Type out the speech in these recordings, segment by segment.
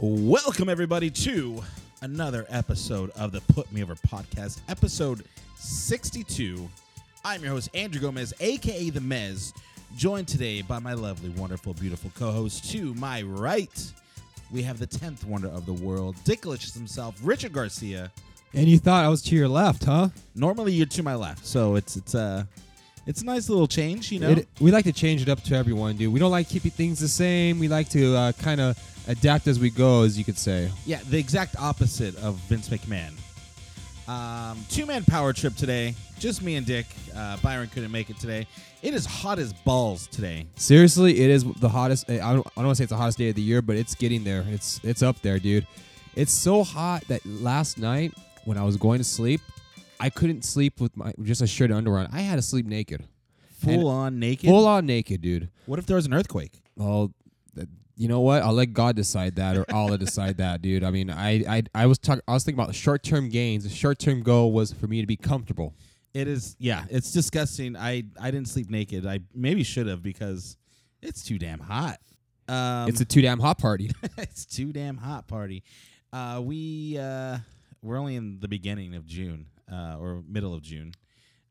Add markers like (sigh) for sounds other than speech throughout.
Welcome, everybody, to another episode of the Put Me Over podcast, episode 62. I'm your host, Andrew Gomez, aka The Mez, joined today by my lovely, wonderful, beautiful co host. To my right, we have the 10th wonder of the world, Dicklicious himself, Richard Garcia. And you thought I was to your left, huh? Normally, you're to my left, so it's it's uh, it's a nice little change, you know. It- we like to change it up to everyone, dude. We don't like keeping things the same. We like to uh, kind of adapt as we go, as you could say. Yeah, the exact opposite of Vince McMahon. Um, two man power trip today. Just me and Dick. Uh, Byron couldn't make it today. It is hot as balls today. Seriously, it is the hottest. I don't, I don't want to say it's the hottest day of the year, but it's getting there. It's it's up there, dude. It's so hot that last night when I was going to sleep, I couldn't sleep with my just a shirt and underwear. on. I had to sleep naked, Full And- on naked. full on naked, dude. What if there was an earthquake? Well, you know what? I'll let God decide that, or Allah decide that, dude. I mean, I I, I was talking. I was thinking about short term gains. The short term goal was for me to be comfortable. It is. Yeah, it's disgusting. I I didn't sleep naked. I maybe should have because it's too damn hot. Um, it's a too damn hot party. (laughs) it's too damn hot party. Uh, we uh, we're only in the beginning of June uh, or middle of June,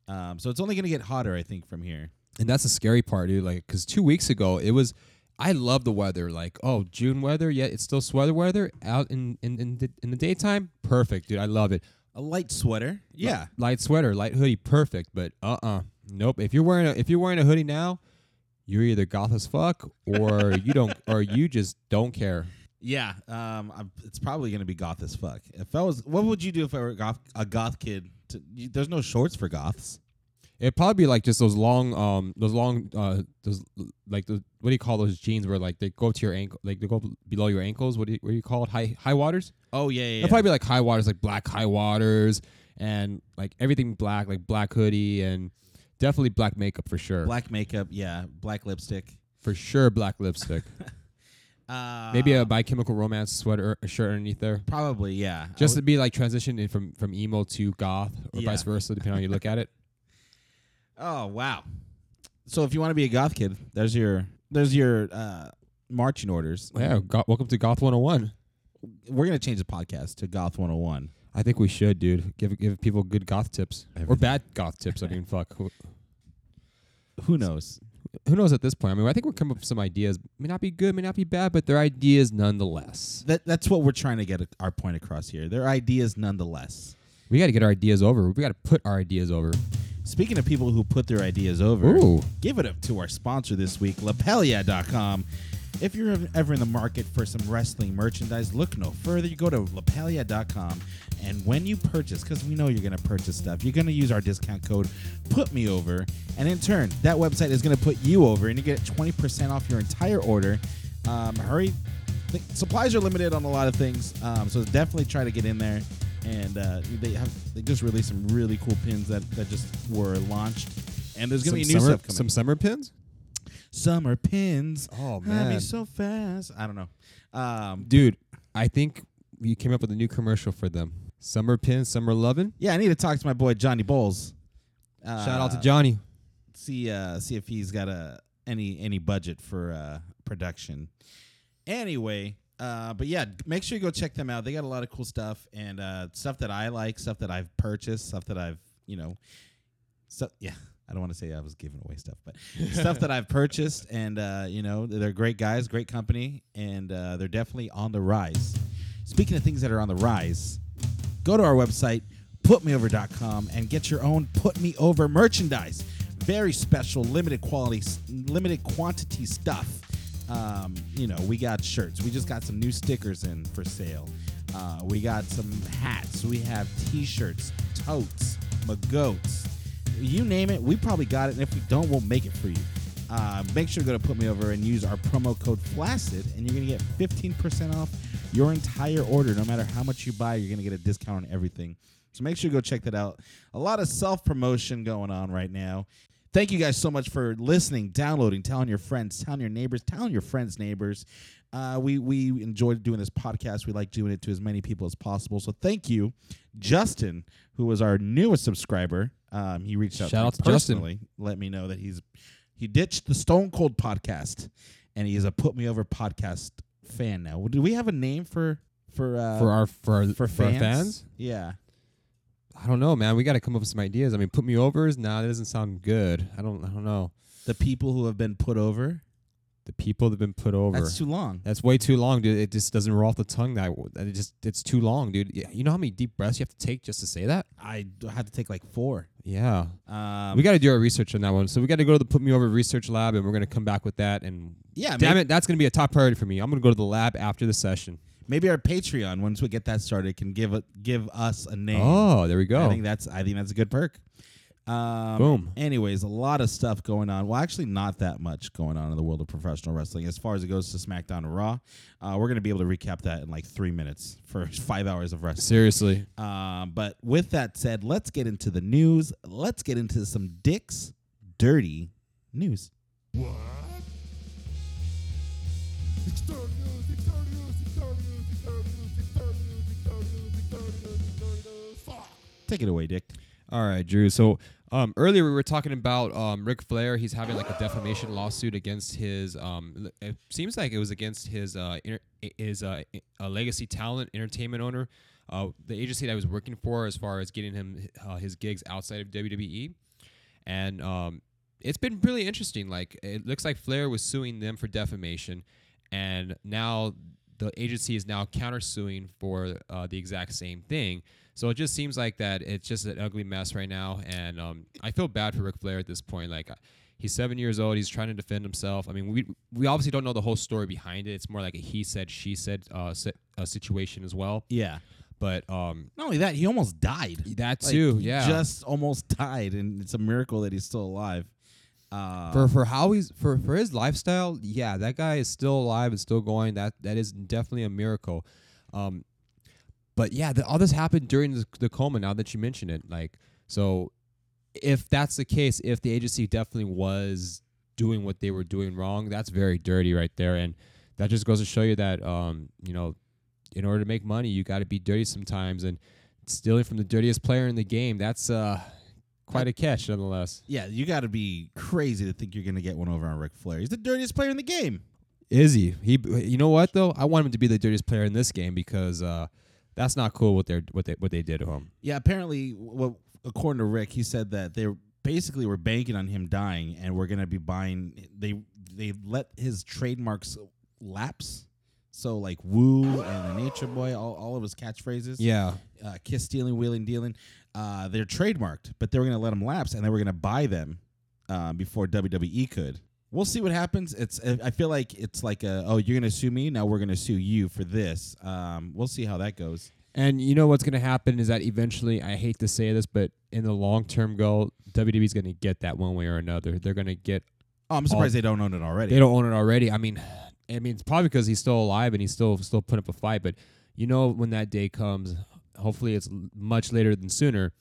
um, so it's only gonna get hotter. I think from here. and that's the scary part, dude. Like, cause two weeks ago it was. I love the weather. Like, oh, June weather. Yeah, it's still sweater weather out in in in the, in the daytime. Perfect, dude. I love it. A light sweater. Yeah. light sweater, light hoodie, perfect. But uh uh nope. If you're wearing a if you're wearing a hoodie now, you're either goth as fuck or (laughs) you don't or you just don't care. Yeah, um, I'm, it's probably gonna be goth as fuck. If I was, what would you do if I were a goth, a goth kid? To, you, there's no shorts for goths. It'd probably be like just those long, um, those long, uh, those like the what do you call those jeans where like they go to your ankle, like they go below your ankles. What do you, what do you call it? High high waters. Oh yeah, yeah. It'd probably be like high waters, like black high waters, and like everything black, like black hoodie and definitely black makeup for sure. black makeup. Yeah, black lipstick. for sure, black lipstick. (laughs) Uh, Maybe a My Chemical Romance sweater, a shirt underneath there. probably yeah. Just would- to be like transition in from from emo to goth or Yeah. vice versa, depending on how you look at it. Oh wow. So if you want to be a goth kid, there's your there's your uh, marching orders. Yeah, go- welcome to Goth 101. We're gonna change the podcast to Goth 101. I think we should, dude. Give give people good goth tips or bad goth tips. I mean, (laughs) fuck. Who, Who knows? who knows at this point? I mean, I think we're coming up with some ideas. May not be good, may not be bad, but they're ideas nonetheless. That that's what we're trying to get our point across here. They're ideas nonetheless. We got to get our ideas over. We got to put our ideas over. Speaking of people who put their ideas over, Ooh. give it up to our sponsor this week, Lapelia.com. If you're ever in the market for some wrestling merchandise, look no further. You go to Lapelia.com, and when you purchase, because we know you're going to purchase stuff, you're going to use our discount code Put Me Over, and in turn, that website is going to put you over, and you get 20% off your entire order. Um, hurry, supplies are limited on a lot of things, um, so definitely try to get in there. And uh, they have they just released some really cool pins that, that just were launched, and there's gonna Some be new summer, stuff coming. some summer pins. summer pins. Oh man, so fast. I don't know. Um, dude. I think you came up with a new commercial for them. Summer pins, summer lovin'. yeah, I need to talk to my boy Johnny Bowles. Uh, Shout out to Johnny. See, uh, see if he's got a any any budget for uh, production. Anyway, uh, but yeah, make sure you go check them out. They got a lot of cool stuff and uh, stuff that I like, stuff that I've purchased, stuff that I've you know, so yeah. I don't want to say I was giving away stuff, but (laughs) stuff that I've purchased, and uh, you know, they're great guys, great company, and uh, they're definitely on the rise. Speaking of things that are on the rise, go to our website, putmeover.com, and get your own Put Me Over merchandise. Very special, limited quality, limited quantity stuff. Um, you know, we got shirts. We just got some new stickers in for sale. Uh, we got some hats. We have T-shirts, totes, magoats. You name it, we probably got it. And if we don't, we'll make it for you. Uh, make sure to go to Put Me Over and use our promo code FLACID, and you're going to get 15% off your entire order. No matter how much you buy, you're going to get a discount on everything. So make sure you go check that out. A lot of self promotion going on right now. Thank you guys so much for listening, downloading, telling your friends, telling your neighbors, telling your friends' neighbors. Uh, we we enjoyed doing this podcast. We like doing it to as many people as possible. So thank you, Justin, who was our newest subscriber. Um, he reached out Shout to me out to Justin. personally, let me know that he's he ditched the Stone Cold podcast, and he is a Put Me Over podcast fan now. Do we have a name for for uh, for our for our, for for our fans? fans. Yeah. I don't know, man. We got to come up with some ideas. I mean, put me overs. Nah, that doesn't sound good. I don't. I don't know. The people who have been put over. The people that have been put over. That's too long. That's way too long, dude. It just doesn't roll off the tongue. That it just it's too long, dude. Yeah, You know how many deep breaths you have to take just to say that? I had to take like four. Yeah. Um, we got to do our research on that one. So we got to go to the Put Me Over Research Lab, and we're gonna come back with that. And yeah. damn maybe, it, that's gonna be a top priority for me. I'm gonna go to the lab after the session. Maybe our Patreon once we get that started can give a, give us a name. Oh, there we go. I think that's I think that's a good perk. Um, Boom. Anyways, a lot of stuff going on. Well, actually, not that much going on in the world of professional wrestling as far as it goes to SmackDown and Raw. Uh, we're gonna be able to recap that in like three minutes for (laughs) five hours of wrestling. Seriously. Um, but with that said, let's get into the news. Let's get into some Dick's dirty news. Take it away, Dick. All right, Drew. So um, earlier we were talking about um, Ric Flair. He's having like a defamation lawsuit against his. Um, it seems like it was against his uh, inter- his uh, uh, legacy talent entertainment owner, uh, the agency that I was working for, as far as getting him uh, his gigs outside of WWE, and um, it's been really interesting. Like it looks like Flair was suing them for defamation, and now the agency is now countersuing for uh, the exact same thing. So it just seems like that it's just an ugly mess right now, and um, I feel bad for Ric Flair at this point. Like he's seven years old, he's trying to defend himself. I mean, we we obviously don't know the whole story behind it. It's more like a he said she said uh, si- uh, situation as well. Yeah. But um, Not only that, he almost died. that Like, too, yeah. Just almost died, and it's a miracle that he's still alive. Uh, for for how he's for for his lifestyle, yeah, that guy is still alive and still going. That that is definitely a miracle. Um, but yeah, the, all this happened during the, the coma. Now that you mention it, like so, if that's the case, if the agency definitely was doing what they were doing wrong, that's very dirty right there, and that just goes to show you that um, you know, in order to make money, you got to be dirty sometimes, and stealing from the dirtiest player in the game, that's uh quite a catch nonetheless. yeah, you got to be crazy to think you're gonna get one over on Ric Flair. He's the dirtiest player in the game. Is he? He. You know what though? I want him to be the dirtiest player in this game because uh, that's not cool what they what they what they did to him. Yeah, apparently, well, according to Ric, he said that they basically were banking on him dying, and we're gonna be buying. They they let his trademarks lapse. So like Woo and the Nature Boy, all, all of his catchphrases. Yeah. uh, kiss stealing, wheeling, dealing. Uh, they're trademarked, but they were going to let them lapse, and they were going to buy them uh, before WWE could. We'll see what happens. It's I feel like it's like a, oh you're going to sue me now we're going to sue you for this. Um, we'll see how that goes. And you know what's going to happen is that eventually, I hate to say this, but in the long term goal, WWE's going to get that one way or another. They're going to get. Oh, I'm surprised they don't own it already. They don't own it already. I mean, I mean, it's probably because he's still alive and he's still still putting up a fight. But you know, when that day comes, hopefully it's much later than sooner.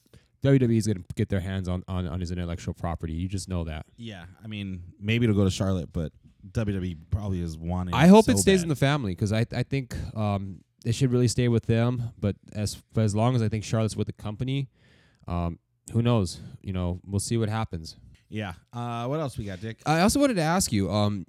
WWE's going to get their hands on, on on his intellectual property. You just know that. Yeah, I mean maybe it'll go to Charlotte, but WWE probably is wanting. I hope so it stays bad. in the family because I I think um it should really stay with them. But as for as long as I think Charlotte's with the company, um, who knows? You know, we'll see what happens. Yeah. Uh, what else we got, Dick? I also wanted to ask you, um,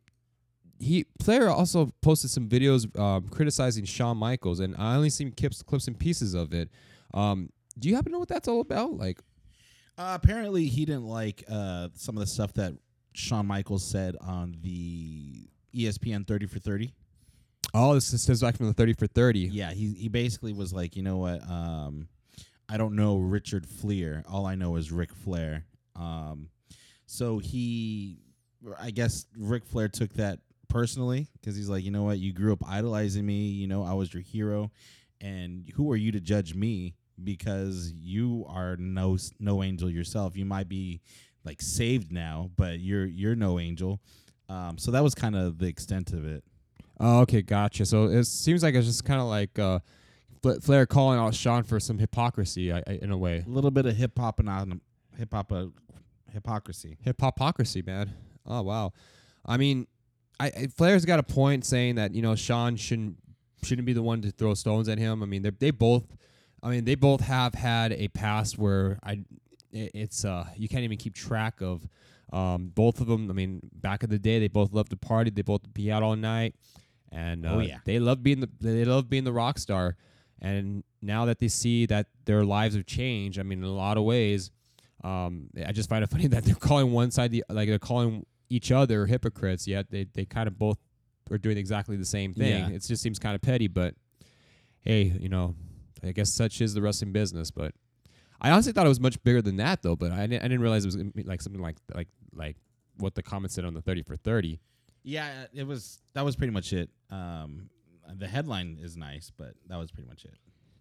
he player also posted some videos um, criticizing Shawn Michaels, and I only seen clips clips and pieces of it. Um, do you happen to know what that's all about? Like, Uh, apparently, he didn't like uh, some of the stuff that Shawn Michaels said on the ESPN 30 for 30. oh, this is this back from the thirty for thirty. Yeah, he he basically was like, you know what? Um, I don't know Richard Fliehr. All I know is Ric Flair. Um, so he, I guess Ric Flair took that personally because he's like, you know what? You grew up idolizing me. You know, I was your hero, and who are you to judge me? Because you are no s- no angel yourself. You might be like saved now, but you're you're no angel. Um, so that was kind of the extent of it. Oh, okay, gotcha. So it seems like it's just kind of like uh, Flair calling out Shawn for some hypocrisy, I, I, in a way. A little bit of hip hop and hip hop uh, hypocrisy. Hip hopocracy, man. Oh wow. I mean, I, I Flair's got a point saying that you know Shawn shouldn't shouldn't be the one to throw stones at him. I mean, they they both. I mean, they both have had a past where I, it's uh, you can't even keep track of. Um, both of them. I mean, back in the day, they both loved to party. They both be out all night. and uh, Oh, yeah. they love being the they love being the rock star. And now that they see that their lives have changed, I mean, in a lot of ways, um, I just find it (laughs) funny that they're calling one side the like they're calling each other hypocrites. Yet they they kind of both are doing exactly the same thing. Yeah. It just seems kind of petty, but hey, you know, I guess such is the wrestling business. But I honestly thought it was much bigger than that, though. But I didn't, I didn't realize it was gonna be like something like like like what the comment said on the thirty for thirty. Yeah, it was. That was pretty much it. Um, the headline is nice, but that was pretty much it.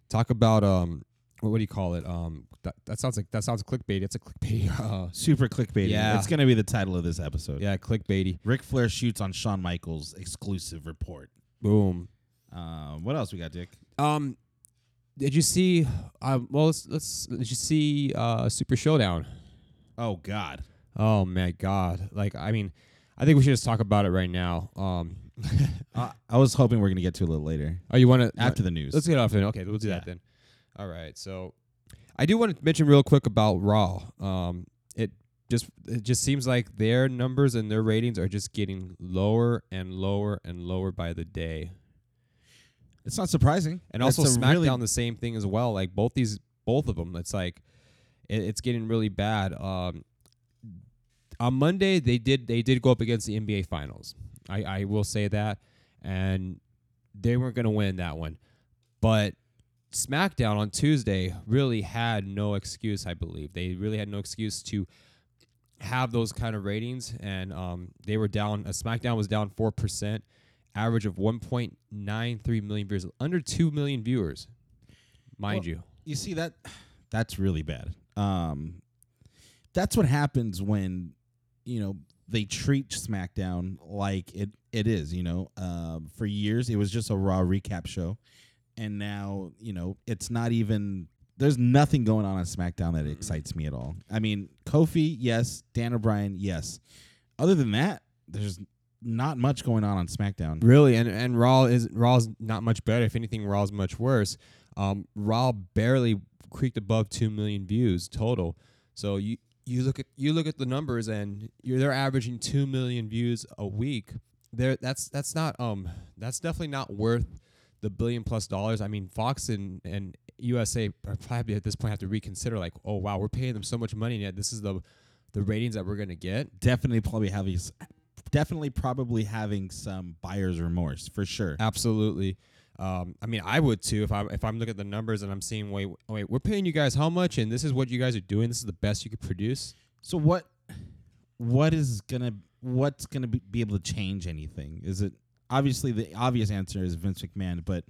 Talk about um, what, what do you call it? Um, that, that sounds like that sounds clickbait. It's a clickbait. (laughs) Uh, Super clickbait. Yeah. it's gonna be the title of this episode. yeah, clickbaity. Ric Flair shoots on Shawn Michaels exclusive report. Boom. Um, what else we got, Dick? Um, did you see? Um, well, let's let's. Did you see? Uh, Super Showdown. Oh God, Oh my God! Like, I mean, I think we should just talk about it right now. Um, (laughs) uh, I was hoping we are gonna get to it a little later oh, you want to after the news. Let's get off then. Okay, we'll do that then. All right. So, I do want to mention real quick about Raw. Um, it just it just seems like their numbers and their ratings are just getting lower and lower and lower by the day. It's not surprising, And also SmackDown really- the same thing as well. Like both these, both of them. It's like it, it's getting really bad. Um, on Monday they did they did go up against the NBA Finals. I I will say that, and they weren't gonna win that one, but. SmackDown on Tuesday really had no excuse, I believe. They really had no excuse to have those kind of ratings, and um, they were down. Uh, SmackDown was down four percent, average of 1.93 million viewers, under two million viewers, mind Well, you. you see that that's really bad. Um, that's what happens when you know they treat SmackDown like it it is. You know, um, for years it was just a Raw recap show, and now you know it's not even. There's nothing going on on SmackDown that excites me at all. I mean, Kofi, yes. Daniel Bryan, yes. Other than that, there's not much going on on SmackDown. Really, and and Raw is Raw's not much better. If anything, Raw's much worse. Um, Raw barely creaked above two million views total. So you you look at you look at the numbers, and you're they're averaging two million views a week. There, that's that's not um that's definitely not worth the billion plus dollars. I mean, Fox and and USA probably at this point have to reconsider. Like, oh wow, we're paying them so much money, and yet this is the the ratings that we're gonna get. Definitely, probably have s- definitely, probably having some buyer's remorse for sure. Absolutely. Um, I mean, I would too if I if I'm looking at the numbers and I'm seeing wait wait we're paying you guys how much and this is what you guys are doing. This is the best you could produce. So what what is gonna what's gonna be, be able to change anything? Is it obviously the obvious answer is Vince McMahon, but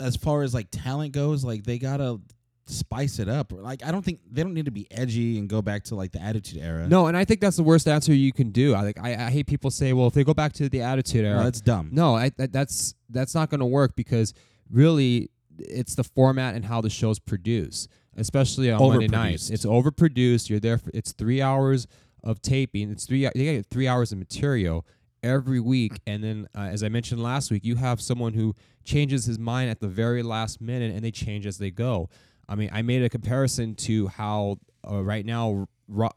as far as like talent goes, like they gotta spice it up. Like I don't think they don't need to be edgy and go back to like the Attitude Era. No, and I think that's the worst answer you can do. I like I, I hate people say, well, if they go back to the Attitude No, Era, that's dumb. No, I, that, that's that's not going to work because really, it's the format and how the show's produce, especially on Monday nights. It's overproduced. You're there. For, it's three hours of taping. It's three. They get three hours of material every week, and then uh, as I mentioned last week, you have someone who changes his mind at the very last minute, and they change as they go. I mean, I made a comparison to how uh, right now,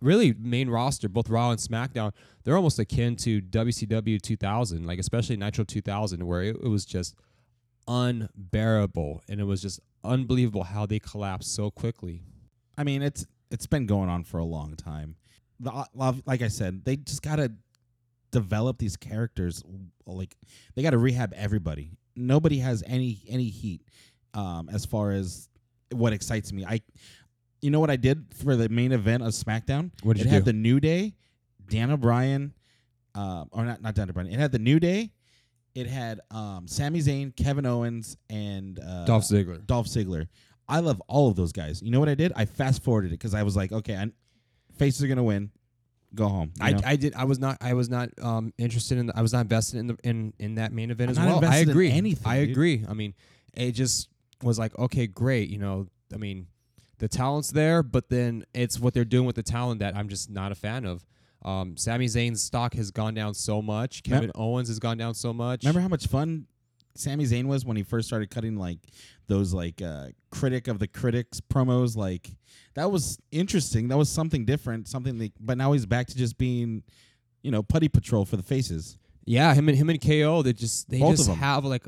really main roster, both Raw and SmackDown, they're almost akin to WCW 2000, like especially Nitro 2000, where it, it was just unbearable and it was just unbelievable how they collapsed so quickly. I mean, it's it's been going on for a long time. The, uh, like I said, they just gotta develop these characters. Like they gotta rehab everybody. Nobody has any any heat um, as far as what excites me. I, you know what I did for the main event of SmackDown? What did it you had do? the New Day, Daniel Bryan, uh, or not not Daniel Bryan. It had the New Day. It had um, Sami Zayn, Kevin Owens, and uh, Dolph Ziggler. Dolph Ziggler. I love all of those guys. You know what I did? I fast forwarded it because I was like, okay, I, faces are gonna win. Go home. you I, know? I did I was not I was not um interested in the, I was not invested in the in in that main event I'm as not well. I invested in agree. anything, I dude. agree. I mean, it just was like okay, great. You know, I mean, the talent's there, but then it's what they're doing with the talent that I'm just not a fan of. Um, Sami Zayn's stock has gone down so much. Mem- Kevin Owens has gone down so much. Remember how much fun Sami Zayn was when he first started cutting like those like uh, critic of the critics promos? Like that was interesting. That was something different. Something. That, but now he's back to just being, you know, putty patrol for the faces. Yeah, him and him and KO, they just they Both just have like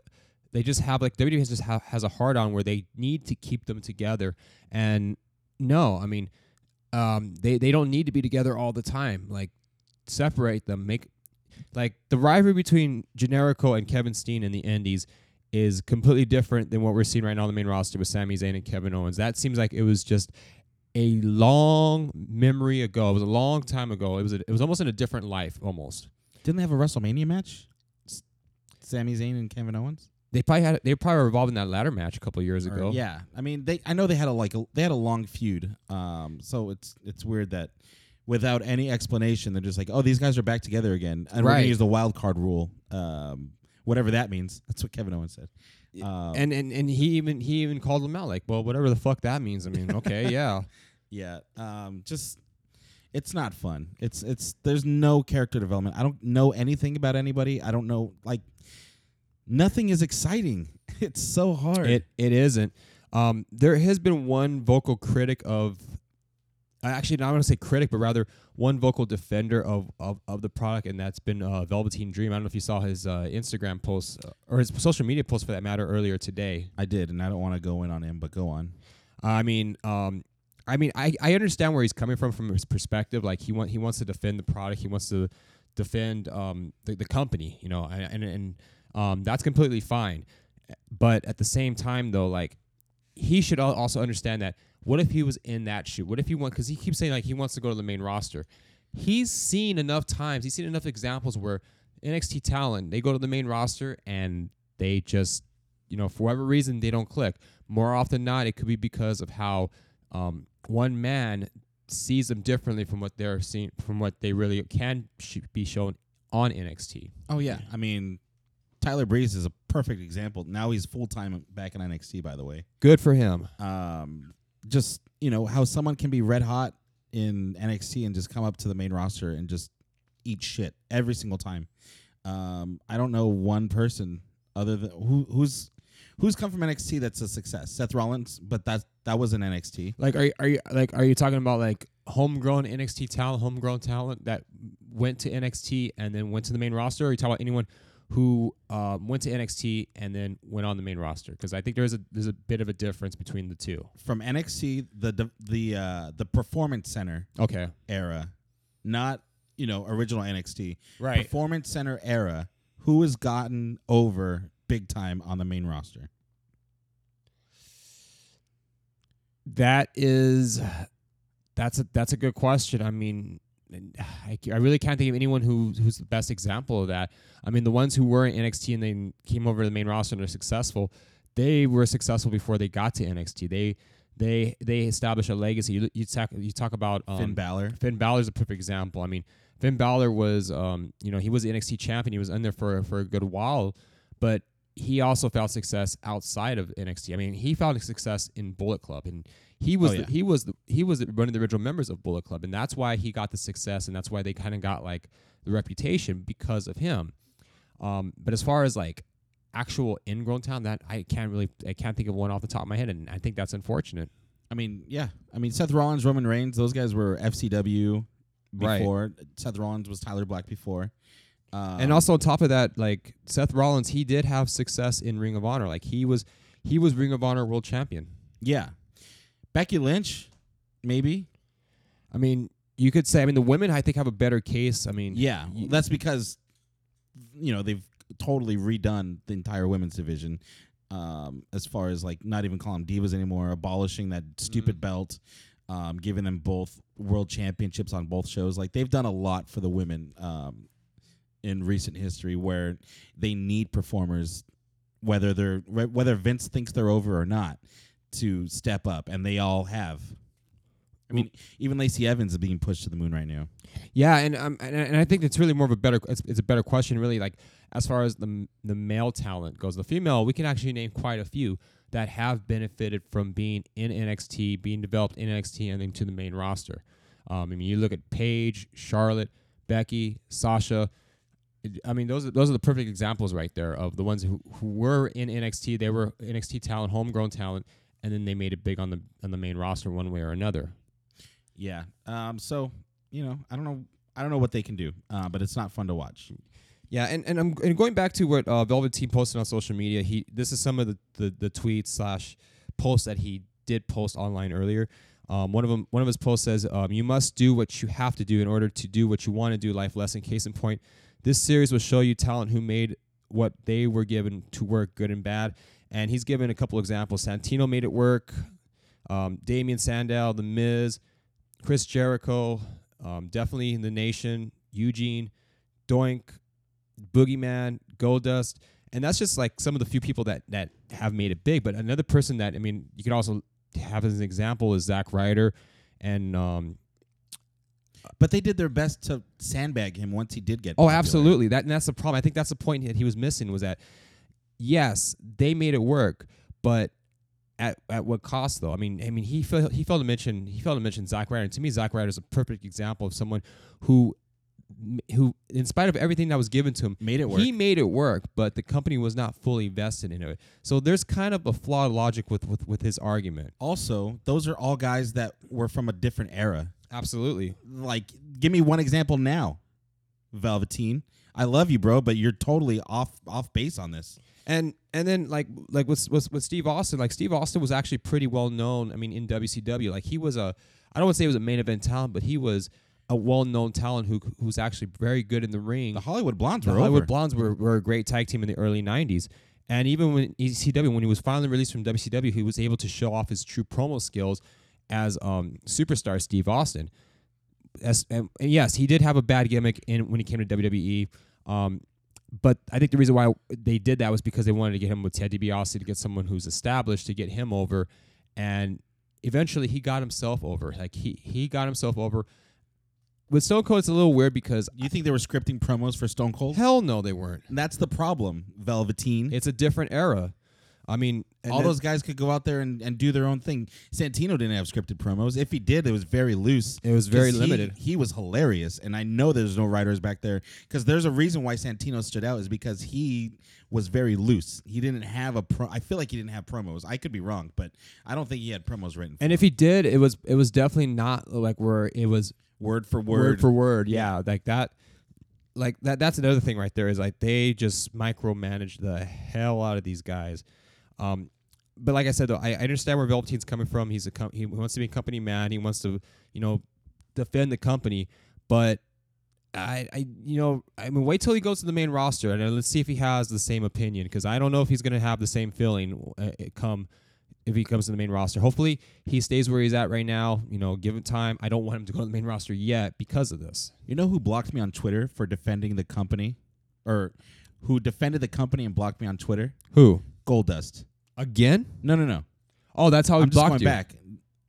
they just have like WWE has just ha- has a hard on where they need to keep them together. And no, I mean, um, they they don't need to be together all the time. Like separate them, make like the rivalry between Generico and Kevin Steen in the Indies is completely different than what we're seeing right now on the main roster with Sami Zayn and Kevin Owens. That seems like it was just a long memory ago. It was a long time ago. It was a, it was almost in a different life almost. Didn't they have a WrestleMania match? S- Sami Zayn and Kevin Owens. They probably had they probably were involved in that ladder match a couple of years Or- ago. yeah, I mean, they. I know they had a like a, they had a long feud. Um, so it's it's weird that without any explanation, they're just like, oh, these guys are back together again, and we're gonna use the wild card rule. Um, whatever that means. That's what Kevin Owens said. Um, And and and he even he even called them out like, well, whatever the fuck that means. I mean, (laughs) okay, yeah. Yeah. Um just it's not fun. It's it's there's no character development. I don't know anything about anybody. I don't know like nothing is exciting. (laughs) It's so hard. It it isn't. Um, there has been one vocal critic of, actually not want to say critic, but rather one vocal defender of, of, of the product, and that's been uh, Velveteen Dream. I don't know if you saw his uh, Instagram post or his social media post for that matter earlier today. I did, and I don't want to go in on him, but go on. I mean, um, I mean, I, I understand where he's coming from from his perspective. Like he want he wants to defend the product. He wants to defend um the, the company. You know, and and, and um that's completely fine. But at the same time, though, like he should al- also understand that. What if he was in that shoe? What if he went? Because he keeps saying like he wants to go to the main roster. He's seen enough times. He's seen enough examples where NXT talent they go to the main roster and they just you know for whatever reason they don't click. More often than not, it could be because of how um, one man sees them differently from what they're seeing, from what they really can sh- be shown on NXT. Oh yeah. I mean Tyler Breeze is a perfect example. Now he's full time back in NXT by the way. Good for him. Um just, you know, how someone can be red hot in NXT and just come up to the main roster and just eat shit every single time. Um, I don't know one person other than who who's who's come from NXT that's a success. Seth Rollins, but that that was an NXT. Like, are you, are you like are you talking about like homegrown NXT talent, homegrown talent that went to NXT and then went to the main roster? Or are you talking about anyone who um, went to NXT and then went on the main roster? Because I think there's a there's a bit of a difference between the two. From NXT, the the the, uh, the Performance Center Okay, era, not you know original NXT. right. Performance Center era. Who has gotten over big time on the main roster? That is, that's a that's a good question. I mean, I, I really can't think of anyone who who's the best example of that. I mean, the ones who were in NXT and then came over to the main roster and are successful, they were successful before they got to NXT. They they they established a legacy. You, you talk you talk about um, Finn Balor. Finn Balor's a perfect example. I mean, Finn Balor was, um, you know, he was the NXT champion. He was in there for for a good while, but he also found success outside of NXT. I mean, he found success in Bullet Club, and he was Oh, the, he was the, he was one of the original members of Bullet Club, and that's why he got the success, and that's why they kind of got like the reputation because of him. Um, but as far as like actual ingrown talent, that I can't really I can't think of one off the top of my head, and I think that's unfortunate. I mean, yeah. I mean, Seth Rollins, Roman Reigns, those guys were FCW Right. before. Seth Rollins was Tyler Black before. Um, and also on top of that, like Seth Rollins, he did have success in Ring of Honor. Like he was he was Ring of Honor world champion. yeah, Becky Lynch, maybe. I mean, you could say I mean the women I think have a better case. I mean, Yeah, that's because you know they've totally redone the entire women's division. Um, as far as like not even calling them divas anymore, abolishing that stupid belt, um, giving them both world championships on both shows. Like they've done a lot for the women um, in recent history, where they need performers, whether they're wh- whether Vince thinks they're over or not, to step up, and they all have. I mean, even Lacey Evans is being pushed to the moon right now. Yeah, and um, and, and I think it's really more of a better it's, it's a better question really like as far as the the male talent goes. The female, we can actually name quite a few that have benefited from being in NXT, being developed in NXT, and then to the main roster. Um, I mean, you look at Paige, Charlotte, Becky, Sasha. I mean, those are those are the perfect examples right there of the ones who, who were in NXT. They were NXT talent, homegrown talent, and then they made it big on the on the main roster one way or another. Yeah. Um. So you know, I don't know. I don't know what they can do. Uh, but it's not fun to watch. Yeah, and, and I'm and going back to what uh, Velveteen posted on social media. He this is some of the the, the tweets slash posts that he did post online earlier. Um, one of them, one of his posts says, um, "You must do what you have to do in order to do what you want to do." Life lesson. Case in point, this series will show you talent who made what they were given to work, good and bad. And he's given a couple examples. Santino made it work. Um, Damien Sandow, The Miz, Chris Jericho, um, definitely the Nation, Eugene, Doink, Boogeyman, Goldust, and that's just like some of the few people that that have made it big. But another person that I mean, you could also have as an example is Zack Ryder, and um, But they did their best to sandbag him once he did get. oh, popular. absolutely. That and that's the problem. I think that's the point that he was missing was that yes, they made it work, but at at what cost though? I mean, I mean he failed, he failed to mention he failed to mention Zack Ryder. And to me, Zack Ryder is a perfect example of someone who who in spite of everything that was given to him Made it work. he made it work but the company was not fully vested in it so there's kind of a flawed logic with with, with his argument also, those are all guys that were from a different era. absolutely Like, give me one example now. Velveteen, I love you, bro, but you're totally off off base on this. And and then like like with, with with Steve Austin, like Steve Austin was actually pretty well known. I mean, in WCW, like he was a I don't want to say he was a main event talent, but he was a well known talent who who's actually very good in the ring. The Hollywood Blondes The were Hollywood over. Blondes were, were a great tag team in the early '90s, and even when ECW, when he was finally released from WCW, he was able to show off his true promo skills as um, superstar Steve Austin. As, and, and yes, he did have a bad gimmick in when he came to WWE. Um, but I think the reason why they did that was because they wanted to get him with Ted DiBiase to get someone who's established to get him over, and eventually he got himself over. Like he he got himself over. With Stone Cold, it's a little weird because you think they were scripting promos for Stone Cold? hell no, they weren't. And that's the problem, Velveteen. It's a different era. I mean, all then- those guys could go out there and, and do their own thing. Santino didn't have scripted promos. If he did, it was very loose. It was very limited. He, was hilarious, and I know there's no writers back there because there's a reason why Santino stood out is because he was very loose. He didn't have a pro. I feel like he didn't have promos. I could be wrong, but I don't think he had promos written. and if he did, it was it was definitely not like where it was word for word, word, for word. Yeah, like that. Like that. That's another thing right there is like they just micromanage the hell out of these guys. Um, but like I said though, I, I understand where Velveteen's coming from. He's a com- he wants to be a company man. He wants to you know defend the company, but. I, I, you know, I mean, wait till he goes to the main roster and let's see if he has the same opinion because I don't know if he's going to have the same feeling uh, come if he comes to the main roster. Hopefully, he stays where he's at right now. You know, give him time. I don't want him to go to the main roster yet because of this. You know who blocked me on Twitter for defending the company, or who defended the company and blocked me on Twitter? Who Goldust. again? No, no, no. Oh, that's how he I'm just blocked going you. back.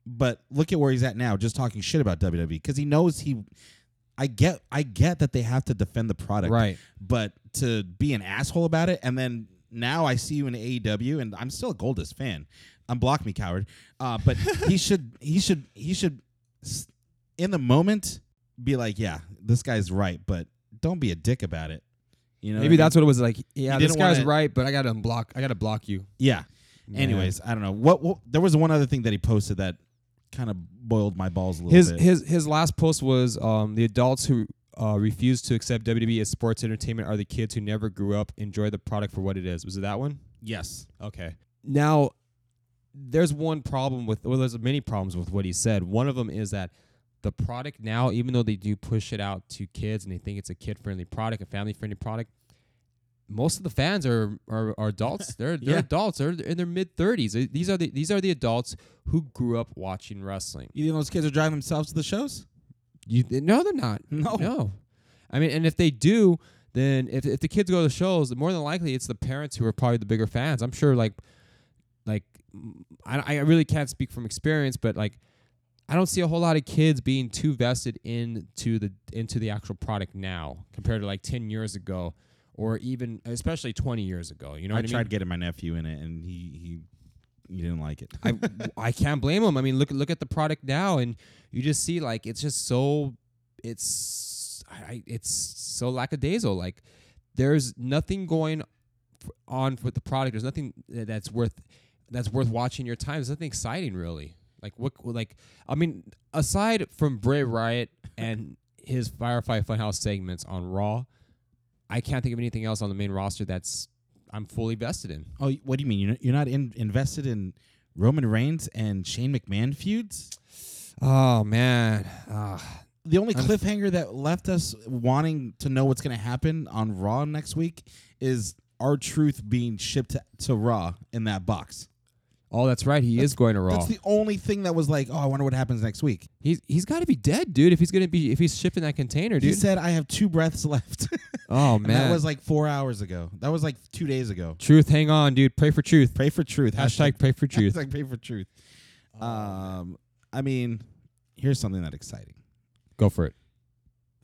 But look at where he's at now, just talking shit about WWE because he knows he. I get, I get that they have to defend the product, Right. But to be an asshole about it, and then now I see you in AEW, and I'm still a Goldust fan. Unblock me, coward. Uh, but (laughs) he should, he should, he should, s- in the moment, be like, yeah, this guy's right, but don't be a dick about it. You know, Maybe that's what it was like. Yeah, this didn't guy's wanna- right, but I gotta unblock. I gotta block you. yeah. Anyways, I don't know what, what. There was one other thing that he posted that kind of boiled my balls a little his bit. his his last post was um, the adults who uh, refuse to accept WWE as sports entertainment are the kids who never grew up, enjoy the product for what it is. Was it that one? yes. Okay. Now, there's one problem with, well, there's many problems with what he said. One of them is that the product now, even though they do push it out to kids and they think it's a kid friendly product, a family friendly product, most of the fans are are, are adults. (laughs) They're they're Yeah. adults. They're in their mid thirties. These are the these are the adults who grew up watching wrestling. You think those kids are driving themselves to the shows? You no, they're not. (laughs) No. no. I mean, and if they do, then if if the kids go to the shows, more than likely it's the parents who are probably the bigger fans. I'm sure, like, like I I really can't speak from experience, but like. I don't see a whole lot of kids being too vested into the into the actual product now compared to like 10 years ago or even especially 20 years ago. You know I tried mean? getting my nephew in it, and he he he didn't like it. I (laughs) I can't blame him. I mean, look look at the product now, and you just see like it's just so it's I, I- it's so lackadaisical. Like there's nothing going on with the product. There's nothing eh, that's worth that's worth watching your time. There's nothing exciting really. Like what like I mean, aside from Bray Wyatt and his Firefly Funhouse segments on Raw. I can't think of anything else on the main roster that's I'm fully vested in. Oh, what do you mean? You're not, you're not in, invested in Roman Reigns and Shane McMahon feuds? Oh man, Ah, The only I'm- cliffhanger that left us wanting to know what's going to happen on Raw next week is R-Truth being shipped to, to Raw in that box. Oh that's right. He is going to Raw. That's the only thing that was like, oh, I wonder what happens next week. he's he's got to be dead, dude. If he's gonna be if he's shipping that container, dude. He said, I have two breaths (laughs) left. oh And man, that was like four hours ago. That was like two days ago. truth. Hang on, dude. Pray for truth. Pray for truth. Hashtag pray for truth. Hashtag pray for truth. Um, I mean, here's something that's exciting. Go for it.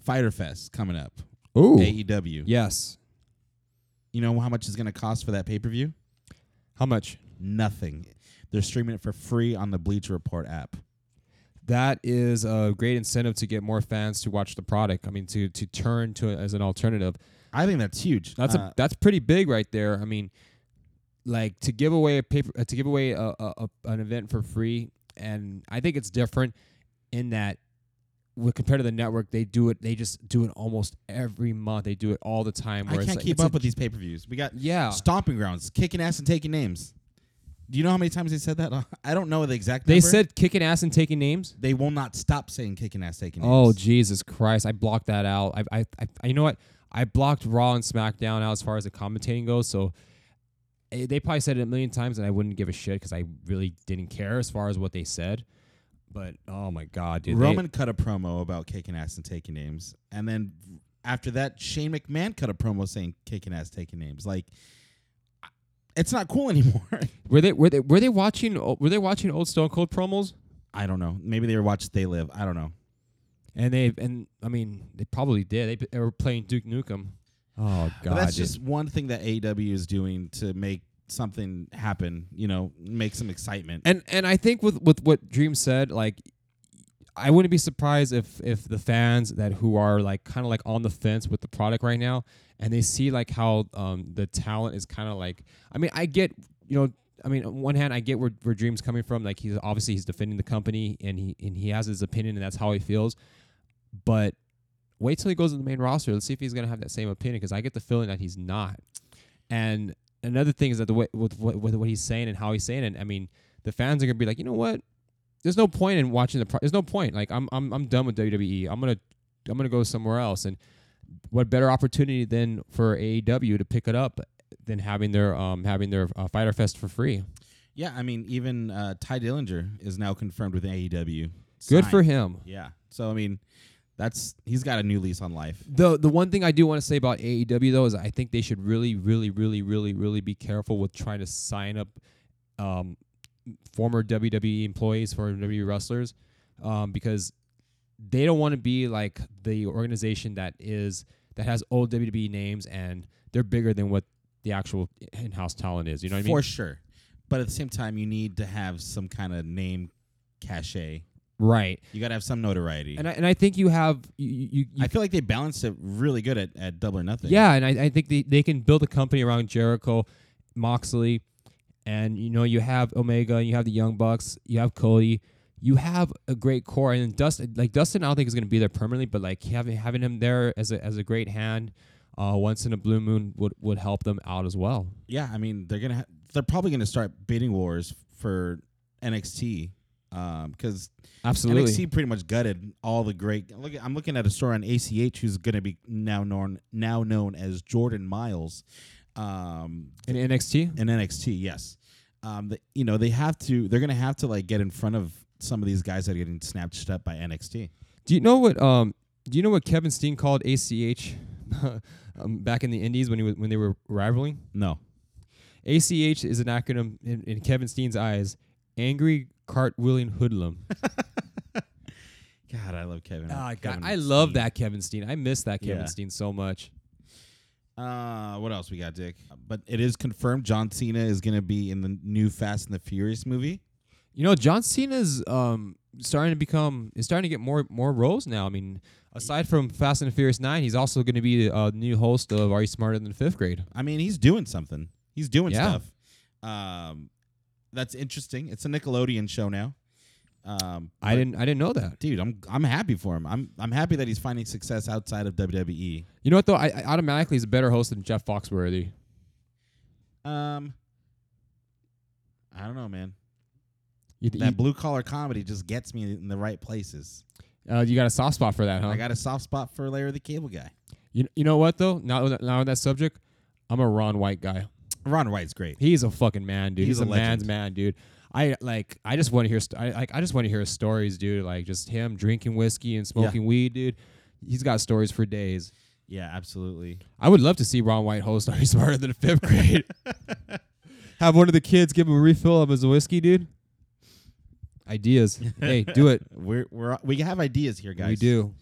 Fyter Fest coming up. Ooh, AEW. yes. You know how much it's going to cost for that pay per view? How much? Nothing. They're streaming it for free on the Bleacher Report app. That is a great incentive to get more fans to watch the product. I mean, to to turn to it as an alternative. I think that's huge. That's Uh, a that's pretty big right there. I mean, like to give away a paper uh, to give away a, a, a an event for free, and I think it's different in that. With compared to the network, they do it. They just do it almost every month. They do it all the time. I can't like- keep up a- with these pay per views. We got Yeah, Stomping Grounds, kicking ass and taking names. Do you know how many times they said that? I don't know the exact number. they number. said kicking ass and taking names. they will not stop saying kicking ass, taking names. Oh Jesus Christ! I blocked that out. I, I, I, you know what? I blocked Raw and SmackDown out as far as the commentating goes. So eh, they probably said it a million times, and I wouldn't give a shit because I really didn't care as far as what they said. But oh my god, dude! they- Roman cut a promo about kicking ass and taking names, and then after that, Shane McMahon cut a promo saying kicking ass, taking names. Like, it's not cool anymore. (laughs) were they were they were they watching were they watching old Stone Cold promos? I don't know. Maybe they were watching They Live. I don't know. And they and I mean they probably did. They, they were playing Duke Nukem. Oh god, But that's dude. just one thing that AEW is doing to make something happen. You know, make some excitement. And and I think with with what Dream said, like I wouldn't be surprised if if the fans that who are like kind of like on the fence with the product right now, and they see like how um the talent is kind of like. I mean, I get you know. I mean, on one hand, I get where, where Dream's coming from. Like he's obviously he's defending the company and he and he has his opinion and that's how he feels. But wait till he goes to the main roster. Let's see if he's gonna have that same opinion because I get the feeling that he's not. And another thing is that the way with what with what he's saying and how he's saying it. I mean, the fans are gonna be like, you know what? There's no point in watching the. Pro- There's no point. Like I'm I'm I'm done with WWE. I'm gonna I'm gonna go somewhere else. And what better opportunity than for AEW to pick it up than having their um having their uh, Fyter Fest for free? yeah, I mean, even uh, Tye Dillinger is now confirmed with AEW. Good for him. Yeah. So I mean, that's he's got a new lease on life. The the one thing I do want to say about AEW though is I think they should really really really really really be careful with trying to sign up um, former WWE employees for WWE wrestlers um, because they don't want to be like the organization that is that has old WWE names and they're bigger than what the actual in-house talent is. You know what I mean? for sure. But at the same time, you need to have some kind of name cachet. Right. You got to have some notoriety. And I, and I think you have you, you, you I feel like they balanced it really good at, at Double or Nothing. Yeah, and I, I think they, they can build a company around Jericho, Moxley, and you know you have Omega, and you have the Young Bucks, you have Cody, you have a great core, and Dustin like Dustin I don't think is going to be there permanently, but like having having him there as a as a great hand, uh, once in a blue moon would would help them out as well. Yeah, I mean they're gonna ha- they're probably gonna start bidding wars for NXT because Absolutely. NXT pretty much gutted all the great. Look, I'm looking at a story on ACH who's gonna be now known now known as Jordan Miles. Um, In NXT, in NXT, yes. Um, the, you know they have to. They're gonna have to like get in front of some of these guys that are getting snatched up by NXT. do you know what um do you know what Kevin Steen called ACH (laughs) um, back in the Indies when he was, when they were rivaling? No, ACH is an acronym in, in Kevin Steen's eyes. Angry cartwheeling hoodlum. (laughs) God, I love Kevin. God, Kevin I love Steen. that Kevin Steen. I miss that Kevin Yeah. Steen so much. Uh, what else we got, Dick? But it is confirmed John Cena is gonna be in the new Fast and the Furious movie. You know, John Cena's um starting to become is starting to get more more roles now. I mean, aside from Fast and the Furious Nine, he's also going to be a new host of Are You Smarter Than Fifth Grade? I mean, he's doing something. He's doing Yeah. stuff. Um, that's interesting. It's a Nickelodeon show now. Um, I didn't I didn't know that. dude. I'm I'm happy for him. I'm I'm happy that he's finding success outside of. WWE. You know what though? I, I automatically he's a better host than Jeff Foxworthy. Um, I don't know, man. You, That blue collar comedy just gets me in the right places. you, uh, you got a soft spot for that, huh? I got a soft spot for Larry the Cable Guy. you, you know what though? Now now on that subject, I'm a Ron White guy. Ron White's great. He's a fucking man, dude. He's He's, a a, man's man, dude. I like. I just want to hear. St- I like. I just want to hear his stories, dude. Like just him drinking whiskey and smoking weed, dude. He's got stories for days. Yeah, absolutely. I would love to see Ron White host Are You Smarter Than a Fifth Grade? (laughs) Have one of the kids give him a refill of his whiskey, dude. Ideas. (laughs) hey, do it. We're we're we have ideas here, guys. We do.